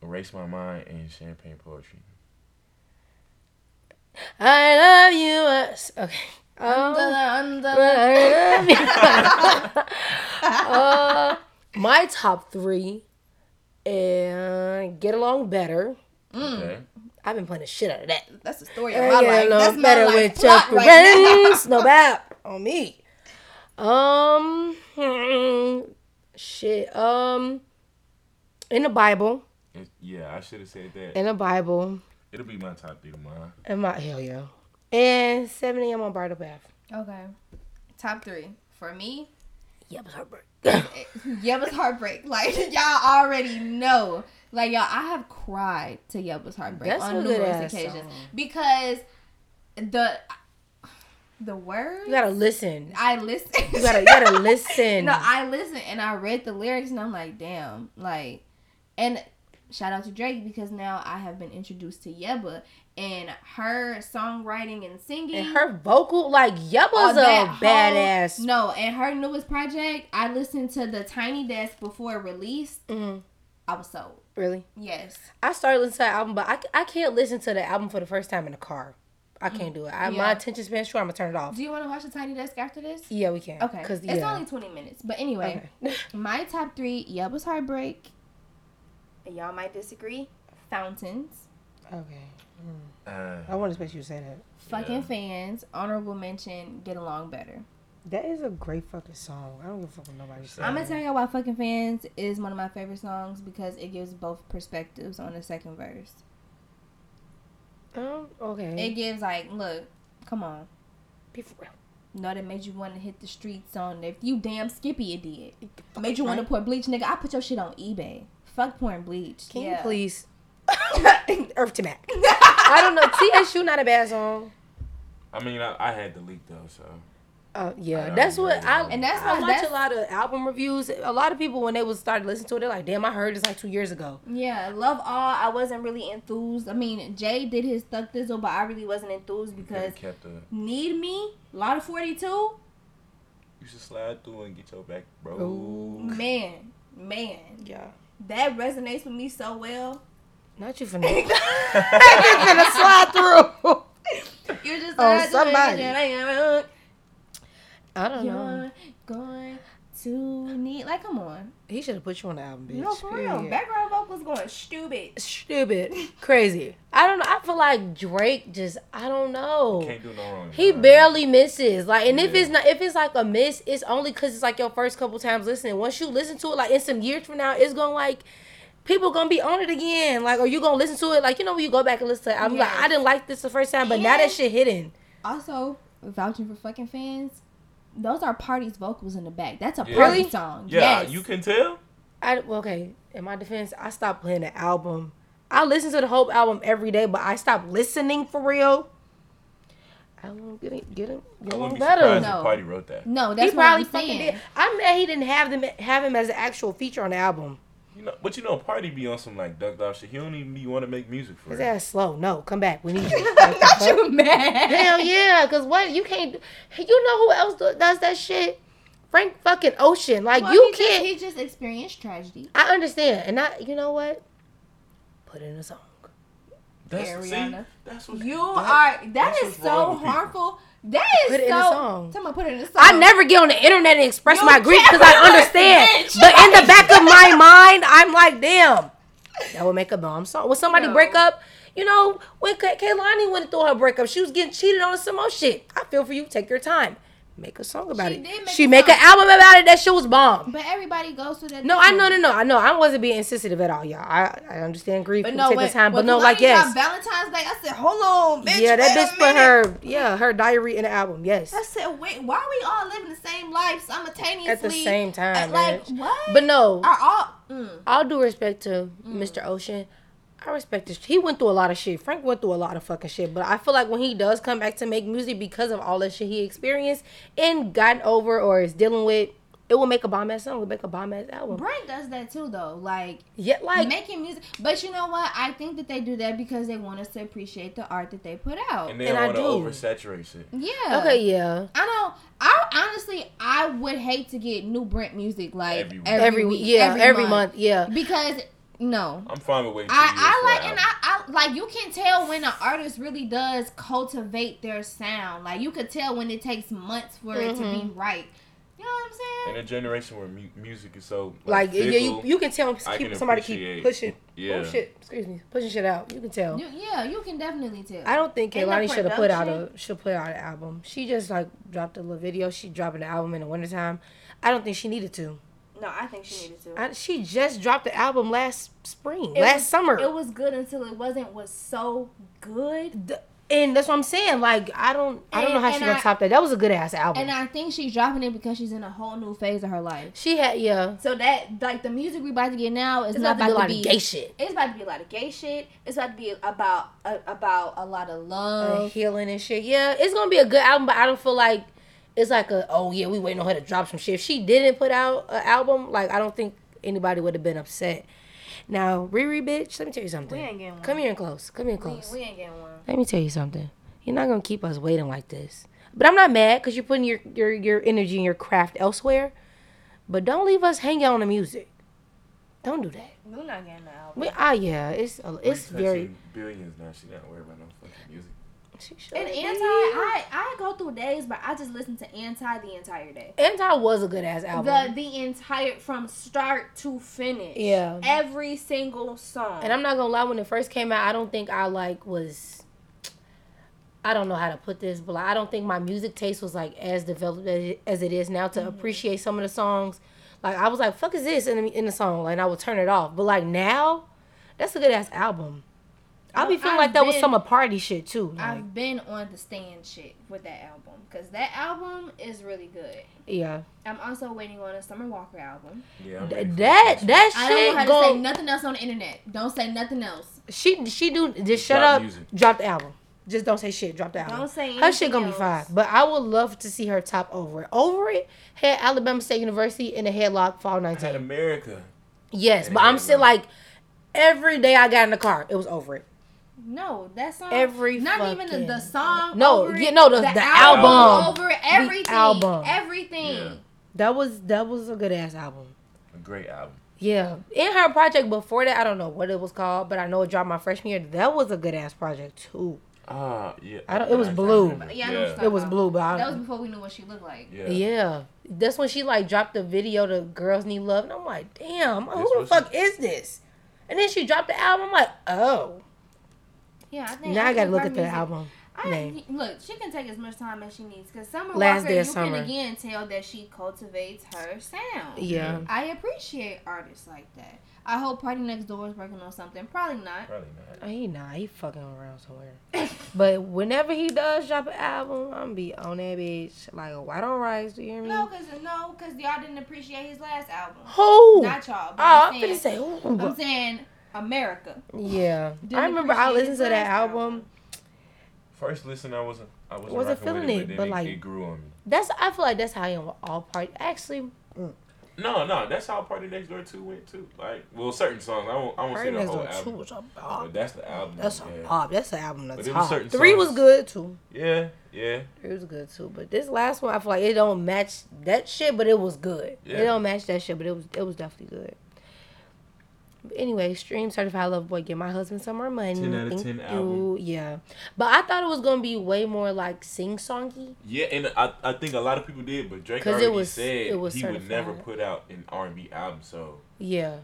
Erase My Mind and Champagne Poetry. I love you. us- Okay. Um, Under, under. but I love you. uh, my top three and get along better. Okay. I've been playing the shit out of that. That's the story of I my get life. along That's better my life with your plot right no bap on me. Um, shit. Um, in the Bible, It- yeah, I should have said that. in the Bible, It'll be my top three tomorrow. in my hell yeah, and seven a.m. on Bridle Path. Okay. Top three. For me, Yep, it's heartbreak. Yebba's Heartbreak. Like, y'all already know. Like, y'all, I have cried to Yebba's Heartbreak That's on numerous occasions. song. Because the the words You gotta listen. I listen. You gotta, you gotta listen. no, I listen and I read the lyrics and I'm like, damn, like, and shout out to Drake because now I have been introduced to Yebba and her songwriting and singing and her vocal, like Yebba's all a whole- badass. No, and her newest project, I listened to the Tiny Desk before it released. Mhm. I was sold. Really, Yes. I started listening to the album, but I, I can't listen to the album for the first time in the car. I can't do it. I, My Yeah. attention span's short. I'm gonna turn it off. Do you want to watch the Tiny Desk after this? Yeah, we can. Okay. Cause yeah. It's only 20 minutes. But anyway, okay. my top three Yebba's Heartbreak. And y'all might disagree. Fountains. okay. Uh, I want to expect you to say that. Fucking Yeah. fans. Honorable mention. Get along better. That is a great fucking song. I don't give a fuck what nobody says. I'm gonna tell y'all why "Fucking Fans" is one of my favorite songs because it gives both perspectives on the second verse. Um, okay. It gives like, look, come on, Be for real. no, that made you want to hit the streets on. If you damn Skippy, it did. Made you right. want to pour bleach, nigga. I put your shit on eBay. Fuck pouring bleach. Can yeah. you please? Earth to Mac. I don't know. TSU not a bad song. I mean, I, I had the leak though, so Uh, yeah, I that's what. I And that's I what- watch a lot of album reviews. A lot of people when they was started listening to it, they're like, "Damn, I heard this like two years ago." Yeah, love all. I wasn't really enthused. I mean, Jay did his Thug Thizzle, but I really wasn't enthused because have kept the. Need Me, a Lot of 42, You should slide through and get your back, bro. Ooh. man, man. Yeah, That resonates with me so well. not you finna. you finna slide through. You're just Oh, like, somebody. You're I don't know. going to need. Like, come on. He should have put you on the album, bitch. No, for real. Period. Background vocals going stupid. Stupid, crazy. I don't know. I feel like Drake just. I don't know. Can't do no wrong. He Nah. barely misses. Like, and if it's not, if it's like a miss, it's only because it's like your first couple times listening. Once you listen to it, like in some years from now, it's gonna like people gonna be on it again. Like, or you gonna listen to it, like you know when you go back and listen to it. I'm like, I didn't like this the first time, but now that shit hidden. Also, vouching for fucking fans. Those are parties vocals in the back. That's a Yeah. party Really? song. Yeah, yes. you can tell. I well, okay. In my defense, I stopped playing the album. I listen to the whole album every day, but I stopped listening for real. Album getting getting I getting wouldn't be better. No. if Party wrote that. No, He that's what probably I'm fucking did. I'm mad he didn't have them have him as an actual feature on the album. You know, but you know, Party be on some like ducked off shit. He don't even be want to make music for His it. ass slow. No, come back. We need you. Like, the you mad? Hell yeah, cause what you can't. You know who else do- does that shit? Frank fucking Ocean. Like Well, you he can't. he just experienced tragedy. I understand, and I. You know what? Put in a song. That's see, Ariana. that's what You that- are. That's so harmful. people. Harmful. That is Put it so. in a song. Tell me, put it in a song. I never get on the internet and express You my grief because I understand. bitch. But in the back of my mind, I'm like, damn, that would make a bomb song. When somebody No. break up, you know, when Ka- Kehlani went through her breakup, she was getting cheated on and some more shit. I feel for you. Take your time. Make a song about She it. did make she a make song. an album about it. That shit was bomb. But everybody goes through that. No, I know, no, no, I know. I wasn't being insensitive at all, y'all. I, I understand grief. But no, take when, time, but no, like yes, Valentine's Day. I said, hold on, bitch. yeah, that bitch put her, yeah, her diary in the album. Yes, I said, wait, why are we all living the same life simultaneously at the same time, Like bitch. what? But no, are all? Mm. all due respect to Mr. Ocean, I respect this. He went through a lot of shit. Frank went through a lot of fucking shit. But I feel like when he does come back to make music because of all the shit he experienced and gotten over or is dealing with, it will make a bomb ass song. It will make a bomb ass album. Brent does that too, though. Like Yet, like, making music. But you know what? I think that they do that because they want us to appreciate the art that they put out. and they And don't I want to do. oversaturate shit. yeah. okay, yeah. I know. I honestly, I would hate to get new Brent music like Every every, Every, week, week, yeah, every, month. yeah. because no. I'm fine with waiting. two I, years I for like an and album. I, I like you can tell when an artist really does cultivate their sound. Like you could tell when it takes months for it to Mm-hmm. be right. You know what I'm saying? In a generation where mu- music is so Like, yeah, you, you can tell keep, can somebody keep pushing. yeah. Oh, shit. Excuse me. Pushing shit out. You can tell. You, yeah, you can definitely tell. I don't think And the Kehlani should have put out a production? should put out an album. She just like dropped a little video. She dropping the album in the wintertime. I don't think she needed to. No, I think she needed to. I, she just dropped the album last spring, It last was- summer. It was good until it wasn't. Was so good. The- and that's what I'm saying. Like I don't, I don't know how she and gonna I- top that. That was a good ass album. And I think she's dropping it because she's in a whole new phase of her life. she had yeah. So that like the music we about to get now is It's not about to be a to lot be of gay shit, It's about to be a lot of gay shit. It's about to be about uh, about a lot of love. healing and shit. Yeah, it's gonna be a good album, but I don't feel like it's like a oh yeah, we waiting on her to drop some shit. If she didn't put out an album, like I don't think anybody would have been upset. Now Riri, bitch, let me tell you something. We ain't getting one. Come here and close. Come here and We, close. we ain't getting one. Let me tell you something. You're not gonna keep us waiting like this. But I'm not mad because you're putting your, your your energy and your craft elsewhere. But don't leave us hanging on the music. Don't do that. We're not getting the album. We, ah, yeah, it's a, it's very. billions now. She not worried about no fucking music. She And anti, I I go through days, but I just listen to anti the entire day. Anti was a good ass album. the the entire from start to finish. Yeah. Every single song. and I'm not gonna lie, when it first came out, I don't think I like was. I don't know how to put this, but like, I don't think my music taste was like as developed as it is now to mm-hmm. appreciate some of the songs. Like I was like, "Fuck is this?" in the, in the song, like, and I would turn it off. But like now, that's a good ass album. I be I've feeling like that was been- some of party shit too. Like, I've been on the stand shit with that album because that album is really good. yeah, I'm also waiting on a Summer Walker album. Yeah, I'm Th- ready that this. that I don't know how shit to say nothing else on the internet. Don't say nothing else. She she do just shut Drop up. music. Drop the album. Just don't say shit. Drop the album. Don't say anything her shit gonna be fine. But I would love to see her top over it. Over it had Alabama State University in a headlock fall I had nineteen. America. Yes, And but I'm Headlock. still like every day I got in the car, it was over it. No, that song. Every not even the, the song. No, over yeah, it, no, the- the album. over it, everything, album. everything. Yeah. That was that was a good ass album. A great album. Yeah, in her project before that, I don't know what it was called, but I know it dropped my freshman year. That was a good ass project too. Ah, yeah. I don't- it was blue. Yeah, I know what you're Yeah. It was blue, but I, That was before we knew what she looked like. Yeah. Yeah. That's when she like dropped the video to Girls Need Love. And I'm like, damn, who That's the what fuck is this? And then she dropped the album. I'm like, oh. Yeah, I think. Now I gotta look her at the music- album I, name. look, she can take as much time as she needs because Summer Last Walker, Day you Summer. can again tell that she cultivates her sound. Yeah. I appreciate artists like that. I hope Party Next Door is working on something. Probably not. Probably not. He nah, he fucking around somewhere. but whenever he does drop an album, I'm gonna be on that bitch like a white on rice. Do you hear me? No, cause no, cause y'all didn't appreciate his last album. Who? Not y'all. But oh, I'm I'm saying, finna say who? I'm saying America. Yeah, Didn't I remember I listened to that album. First listen, I wasn't. I wasn't, Wasn't rocking with feeling it, it, but, but like- it, it grew on me. That's I feel like that's how I am all party. Actually, mm. No, no, that's how Party Next Door two went too. Like, well, certain songs. I won't. I won't say the Next whole Door Two album. was a But that's the album. That's a yeah. pop. That's the album But that's there was top. certain Three was good too. Yeah, yeah. It was good too. But this last one, I feel like it don't match that shit, but it was good. Yeah. It don't match that shit, but it was it was definitely good. But anyway, stream certified love boy, get my husband some more money. 10 out of Thank 10 you. album. Yeah, but I thought it was gonna be way more like sing songy. Yeah, and I, I think a lot of people did, but Drake 'Cause it already was- said it was he would never put out an R and B album. So Yeah,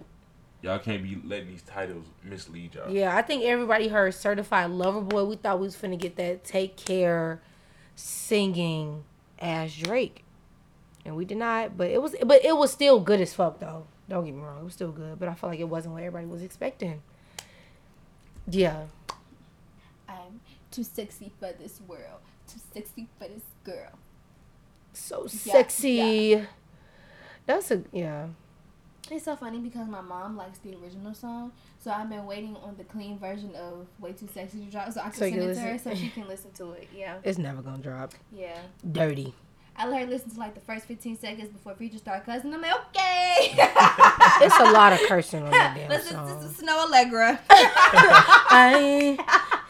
y'all can't be letting these titles mislead y'all. yeah. I think everybody heard certified lover boy. We thought we was finna get that take care singing as Drake, and we did not. But it was but it was still good as fuck though. Don't get me wrong, it was still good. But I felt like it wasn't what everybody was expecting. Yeah. I'm too sexy for this world. Too sexy for this girl. so Yeah, sexy. That's a yeah. It's so funny because my mom likes the original song, so I've been waiting on the clean version of "Way Too Sexy" to drop, so I can So send it to her so she can listen to it. Yeah, It's never gonna drop. yeah. Dirty. I let her listen to like the first 15 seconds before Future start cussing. I'm like, okay. It's a lot of cursing on that damn Listen song. to Snoh Aalegra. I.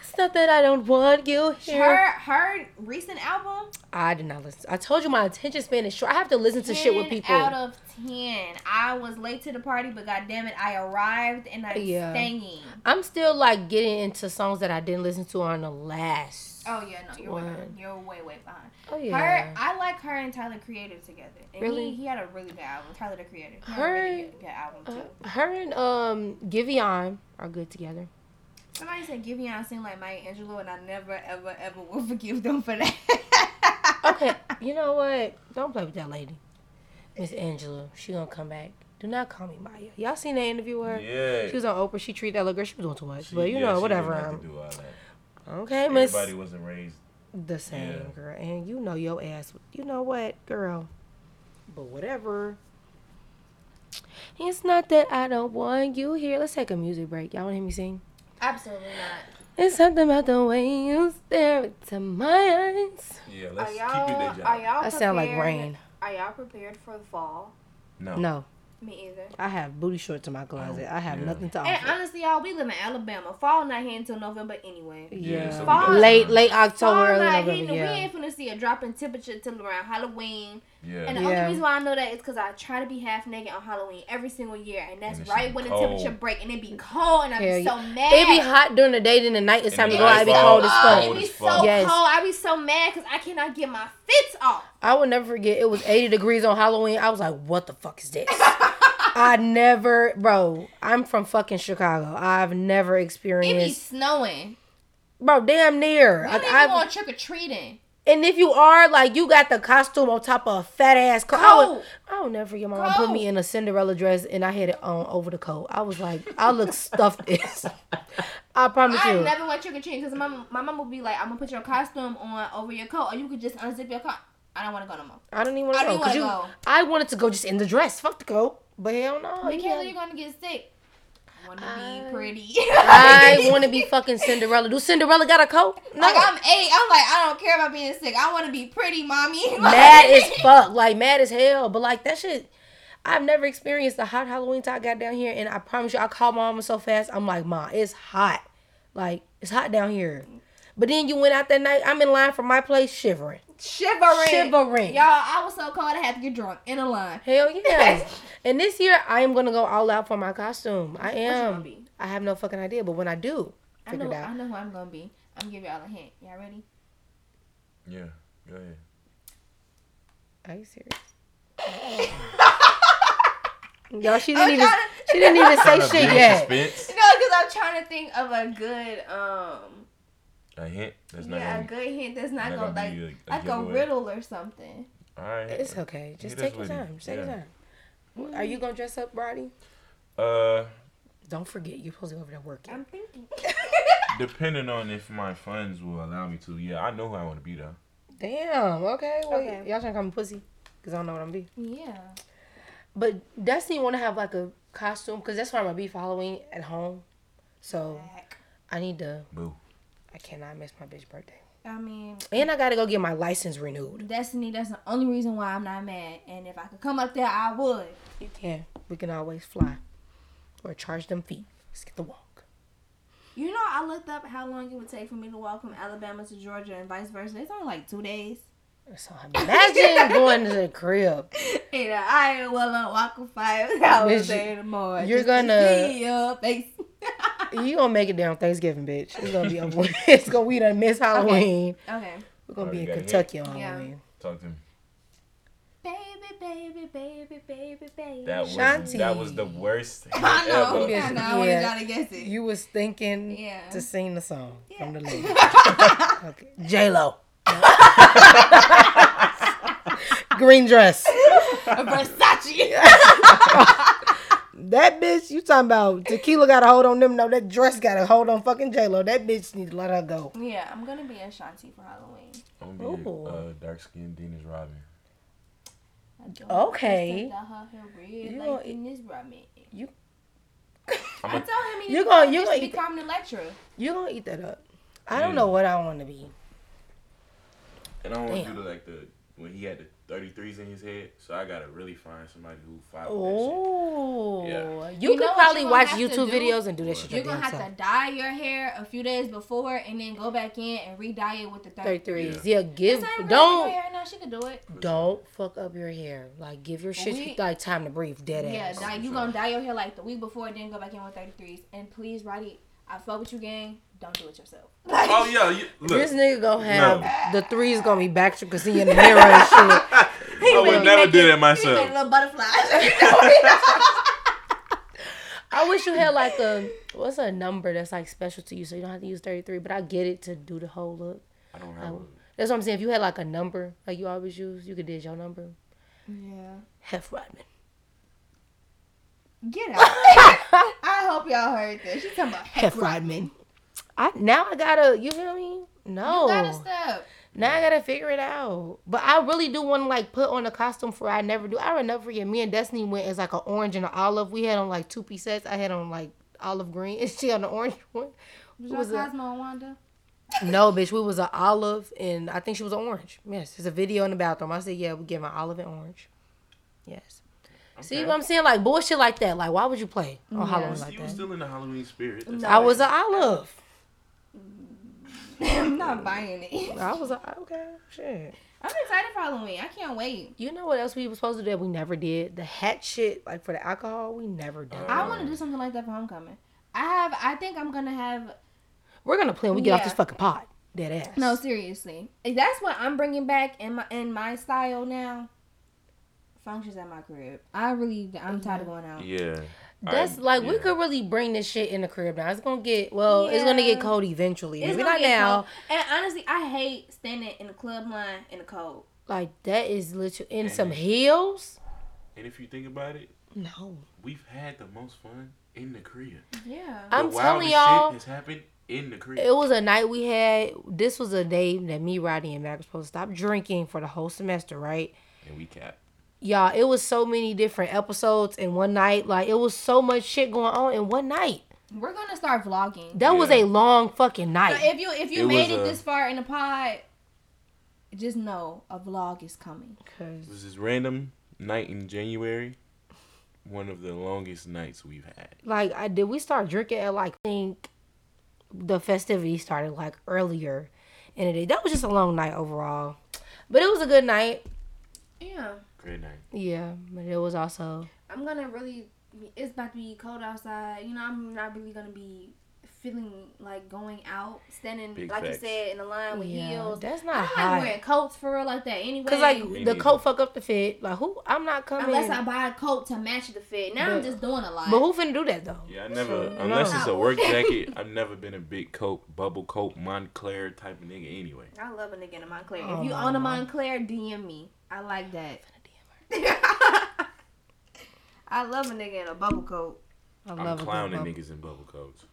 It's not that I don't want you here. her her recent album. I did not listen. I told you my attention span is short. I have to listen to shit with people. Out of ten, I was late to the party, but goddamn it, I arrived and I'm Yeah. staying. I'm still like getting into songs that I didn't listen to on the last. Oh yeah, no, you're way behind. You're way way behind. Oh yeah. Her, I like her and Tyler Creator together. And Really? He, he had a really good album. Tyler the Creator. He Her- really good, good album too. Uh, her and um Giveon are good together. Somebody said Giveon seemed like Maya Angelou, and I never ever ever will forgive them for that. Okay, you know what? Don't play with that lady, Miss Angela. She gonna come back. Do not call me Maya. Y'all seen that interview with her? Yeah. She was on Oprah. She treated that little girl. She was doing too much. She- but you yeah, know, she whatever. Didn't have to do all that. okay, Miss. Everybody wasn't raised. The same Yeah. girl, and you know your ass. You know what, girl? But whatever. It's not that I don't want you here. Let's take a music break. Y'all want to hear me sing? Absolutely not. It's something about the way you stare into my eyes. Yeah, Are let's keep y'all, it that job. are y'all That sound like rain. Are y'all prepared for the fall? no. No, Me either. I have booty shorts in my closet. Oh, I have yeah. nothing to And honestly, y'all, we live in Alabama. Fall not here until November anyway. Yeah, so we got late late October, Fall early not November. hitting. We Yeah, ain't finna see a drop in temperature till around Halloween. Yeah. And the Yeah. only reason why I know that is because I try to be half naked on Halloween every single year, and that's And right when the temperature break, and it be cold, and I Hell be so mad. it be hot during the day, then the night it's time to go out. night It be cold as Oh, fuck. it be so. Yes. cold. I be so mad because I cannot get my fits off. I will never forget. It was 80 degrees on Halloween. I was like, what the fuck is this? I never, bro. I'm from fucking Chicago. I've never experienced. It be snowing. bro. Damn near. We don't even want trick or treating. and if you are like, you got the costume on top of a fat ass coat. I, would. I will never. My mom put me in a Cinderella dress and I had it on over the coat. I was like, I look stuffed. This. I promise I you. I never went trick or treating because my my mom would be like, "I'm gonna put your costume on over your coat, or you could just unzip your coat." I don't want to go no more. I don't even want to go don't you. wanna go. I wanted to go just in the dress. Fuck the coat. But hell no. you you're gonna get sick. I want to be pretty. I want to be fucking Cinderella. Do Cinderella got a coat? No. Like I'm eight. I'm like I don't care about being sick. I want to be pretty, mommy. mad as fuck, like mad as hell. But like that shit, I've never experienced the hot Halloween till I got down here, and I promise you, I called my mama so fast. I'm like, ma, it's hot, like it's hot down here. But then you went out that night. I'm in line for my place, shivering, Shivering. shivering. Y'all, I was so cold I had to get drunk in a line. Hell yes. and this year, I am gonna go all out for my costume. I What you gonna am. be? I have no fucking idea, but when I do, I know. it out. I know who I'm gonna be. I'm gonna give y'all a hint. Y'all ready? Yeah. Go ahead. Are you serious? Y'all, she I'm didn't even. to- She didn't even say shit yet. Suspense. No, because I'm trying to think of a good um. A hint. That's not yeah, a gonna, good hint that's not, not gonna, gonna like be a- a like a riddle or something. All right. It's okay. Just take your time. Just take your Yeah. time. Are you gonna dress up, Roddy? Uh, Don't forget, you're supposed to go over there working. I'm thinking. depending on if my funds will allow me to. Yeah, I know who I want to be though. Damn. Okay. Well, Okay. y'all trying to call me pussy? Cause I don't know what I'm gonna be. yeah. But Destiny want to have like a costume, cause that's what I'm gonna be for Halloween at home. So Back. I need to. Boo. I cannot miss my bitch birthday. I mean, And I gotta go get my license renewed. Destiny, that's the only reason why I'm not mad. And if I could come up there, I would. You can. We can always fly. Or charge them feet. Let's get the walk. You know, I looked up how long it would take for me to walk from Alabama to Georgia and vice versa. It's only like two days. So imagine going to the crib. And I ain't well on walking five hours Bitch, tomorrow. you're just gonna- see your face. You gonna make it down Thanksgiving, bitch. It's gonna be over. it's gonna we done miss Halloween. okay. We're gonna oh, be in Already got hit. Kentucky on Yeah. Halloween. Talk to me. Baby, baby, baby, baby, baby. That was Shanti. that was the worst. hit I know. ever. I know. I wanted y'all to guess it. You was thinking Yeah. to sing the song from the Yeah. list. okay. J Lo. Green dress. Versace. That bitch, you talking about tequila got a hold on them? No, that dress got a hold on fucking J Lo. That bitch need to let her go. yeah, I'm gonna be in Shanti for Halloween. I'm gonna be Ooh. uh, dark skinned Dennis Rodman. I don't Okay. understand how her red You like gonna- in this ramen. I'm I a, told him he You you gonna- gonna you you gonna eat become an Electra. You gonna eat that up? I don't Yeah. know what I want to be. and I don't want to do the, like the when he had the 33s in his head. So I gotta really find somebody who fight with that shit. Oh, Yeah. you, You could probably you watch YouTube videos and do that shit. You're your gonna have self. to dye your hair a few days before and then go back in and re-dye it with the 33s. Yeah, give This ain't don't hair now. She could do it. don't fuck up your hair. Like give your shit We- like time to breathe. Dead Yeah, ass. dye, you gonna dye your hair like the week before and then go back in with 33s. And please, Roddy, I fuck with you, gang. Don't do it yourself. Oh yeah, you, look. This nigga gonna have the threes gonna be back to see in the mirror and shit. I would never do that He made myself. little butterflies. I wish you had like a what's a number that's like special to you, so you don't have to use thirty three. But I get it to do the whole look. I don't have. A, That's what I'm saying. If you had like a number like you always use, you could did your number. yeah. Hef Rodman. Get out. I hope y'all heard this. She's talking about Hef Rodman. I now I gotta you feel me? No. You gotta stop. Now I gotta figure it out. But I really do want to like put on a costume for I never do. I would never forget. Me and Destiny went as like an orange and an olive. We had on like two piece sets. I had on like olive green and she on the orange one. Was, was y'all it? Cosmo and Wanda? No, bitch, we was an olive and I think she was an orange. Yes, there's a video in the bathroom. I said, yeah, we give an olive and orange. Yes. See what I'm saying? Like bullshit like that. Like why would you play on Yeah. Halloween like you was that? still in the Halloween spirit. That's I was an olive. I'm not buying it. I was like, okay. Shit. I'm excited for Halloween. I can't wait. You know what else we were supposed to do that we never did? The hat shit, like for the alcohol, we never did. I want to do something like that for homecoming. I have. I think I'm gonna have. We're gonna plan. when We get off this fucking pot. Dead ass. No, seriously. That's what I'm bringing back in my in my style now. Functions at my crib. I really. I'm tired of going out. Yeah. That's I- like we could really bring this shit in the crib now. It's gonna get well. It's gonna get cold eventually. It's Maybe not now. cold. And honestly, I hate standing in the club line in the cold. Like that is literally in And some it- heels. And if you think about it, No, we've had the most fun in the crib. Yeah. I'm telling y'all. shit has happened in the crib. It was a night we had. This was a day that me, Roddy, and Mac were supposed to stop drinking for the whole semester, right? and we capped. Y'all, it was so many different episodes in one night. Like it was so much shit going on in one night. We're gonna start vlogging. That was a long fucking So night. if you if you It made it a- this far in the pod, just know a vlog is coming. It was this random night in January. One of the longest nights we've had. like I did we start drinking at like I think the festivities started like earlier in the day. That was just a long night overall. But it was a good night. Yeah. Great night. Yeah. But it was also I'm gonna really. It's about to be cold outside. You know, I'm not really gonna be feeling like going out, standing Big like facts. you said in the line with yeah, heels. That's I not don't like wearing coats for real like that anyway. Cause like Me the neither. coat fuck up the fit. Like who? I'm not coming. unless I buy a coat to match the fit. Now I'm just doing a lot. but who finna do that though? Yeah, I never, So, unless no. it's a work jacket, I've never been a big coat, bubble coat, Moncler type of nigga anyway. I love a nigga in a Moncler. Oh if you own a Moncler, DM me. I like that. I love a nigga in a bubble coat. I I'm love a good clowning bubble. niggas in bubble coats.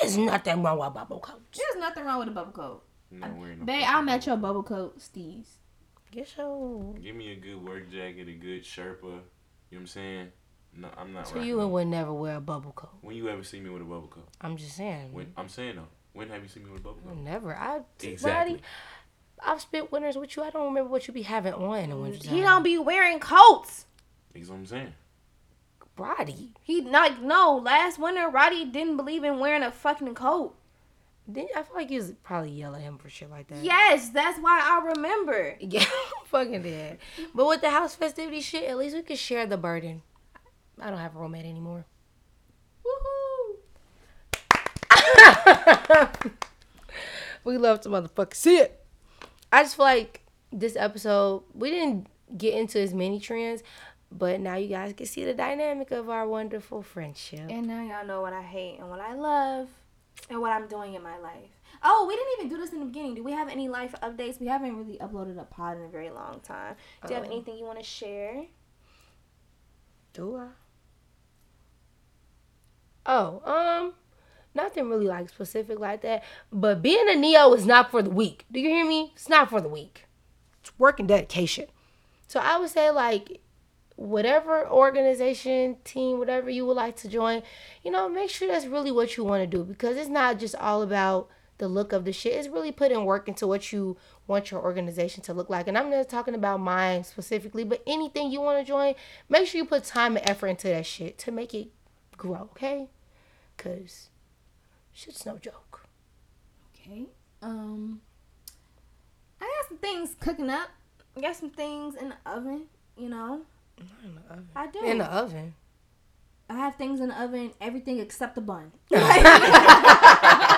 There's nothing wrong with a bubble coats. There's nothing wrong with a bubble coat. No, wearing no Babe, I'll match your bubble coat, Steez. Get your. Give me a good work jacket, a good Sherpa. You know what I'm saying? No, I'm not. So rocking you it. would never wear a bubble coat. When you ever see me with a bubble coat? I'm just saying. When I'm saying though, when have you seen me with a bubble coat? Never. I Exactly. Roddy, I've spent winters with you. I don't remember what you be having on in the winter. He don't be wearing coats. That's what I'm saying. Roddy. He like no. Last winter, Roddy didn't believe in wearing a fucking coat. Didn't I feel like you was probably yell at him for shit like that. Yes, that's why I remember. Yeah, fucking did. But with the house festivity shit, at least we could share the burden. I don't have a roommate anymore. Woohoo! we love to motherfucking see it. I just feel like this episode we didn't get into as many trends, but now you guys can see the dynamic of our wonderful friendship. And now y'all know what I hate and what I love and what I'm doing in my life. Oh, we didn't even do this in the beginning. Do we have any life updates? We haven't really uploaded a pod in a very long time. Do you have Oh. anything you want to share? Do I? Oh, um, nothing really like specific like that. But being a Neo is not for the weak. Do you hear me? It's not for the weak. It's work and dedication. So I would say like whatever organization, team, whatever you would like to join, you know, make sure that's really what you want to do because it's not just all about the look of the shit. It's really putting work into what you want your organization to look like. And I'm not talking about mine specifically, but anything you want to join, make sure you put time and effort into that shit to make it grow, okay? Cause shit's no joke. Okay. Um, I got some things cooking up. I got some things in the oven. You know, In the oven. I do. In the oven. I have things in the oven. Everything except the bun.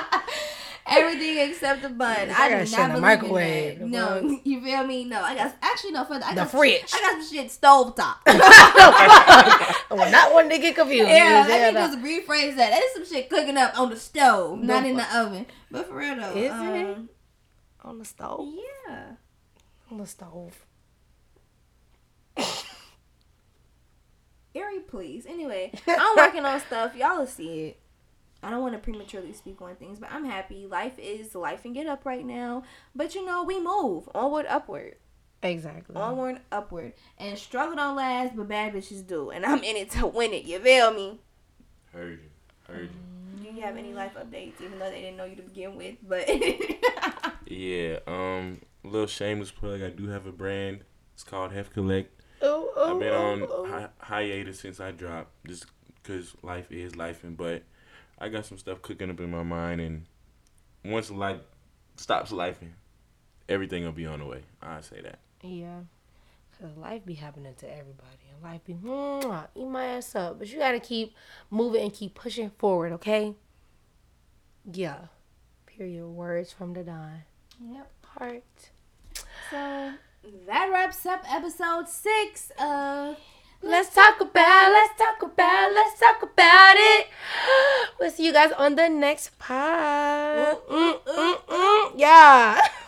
everything except the bun. I I, got do shit not in the microwave. No, you feel me? No, I got actually no further. I The got fridge. I got some shit stove top. I will not one to get confused. Yeah, Yeah, let me just rephrase that. That is some shit cooking up on the stove, not in the oven. But for real though, Is it? um, on the stove. Yeah. On the stove. Ari, please. Anyway, I'm working on stuff. Y'all will see it. I don't want to prematurely speak on things, but I'm happy. Life is life and get up right now. But you know, we move onward, upward, Exactly. onward, upward, and struggle don't last, but bad bitches do. And I'm in it to win it. You feel me? Heard you. Heard you. Do you have any life updates, even though they didn't know you to begin with? But Yeah. Um. Little shameless plug. I do have a brand. It's called Hef Collect. Oh, oh, I've been on oh, oh. hi- hiatus since I dropped, just because life is life, and but I got some stuff cooking up in my mind, and once life stops lifing, everything will be on the way. I say that. Yeah. Cause life be happening to everybody, and life be mwah, eat my ass up. But you gotta keep moving and keep pushing forward, okay? Yeah. Period. Words from the Don. yep. Heart. So that wraps up episode six of Let's talk about, let's talk about, let's talk about it. We'll see you guys on the next pod. Mm, mm, mm. Yeah.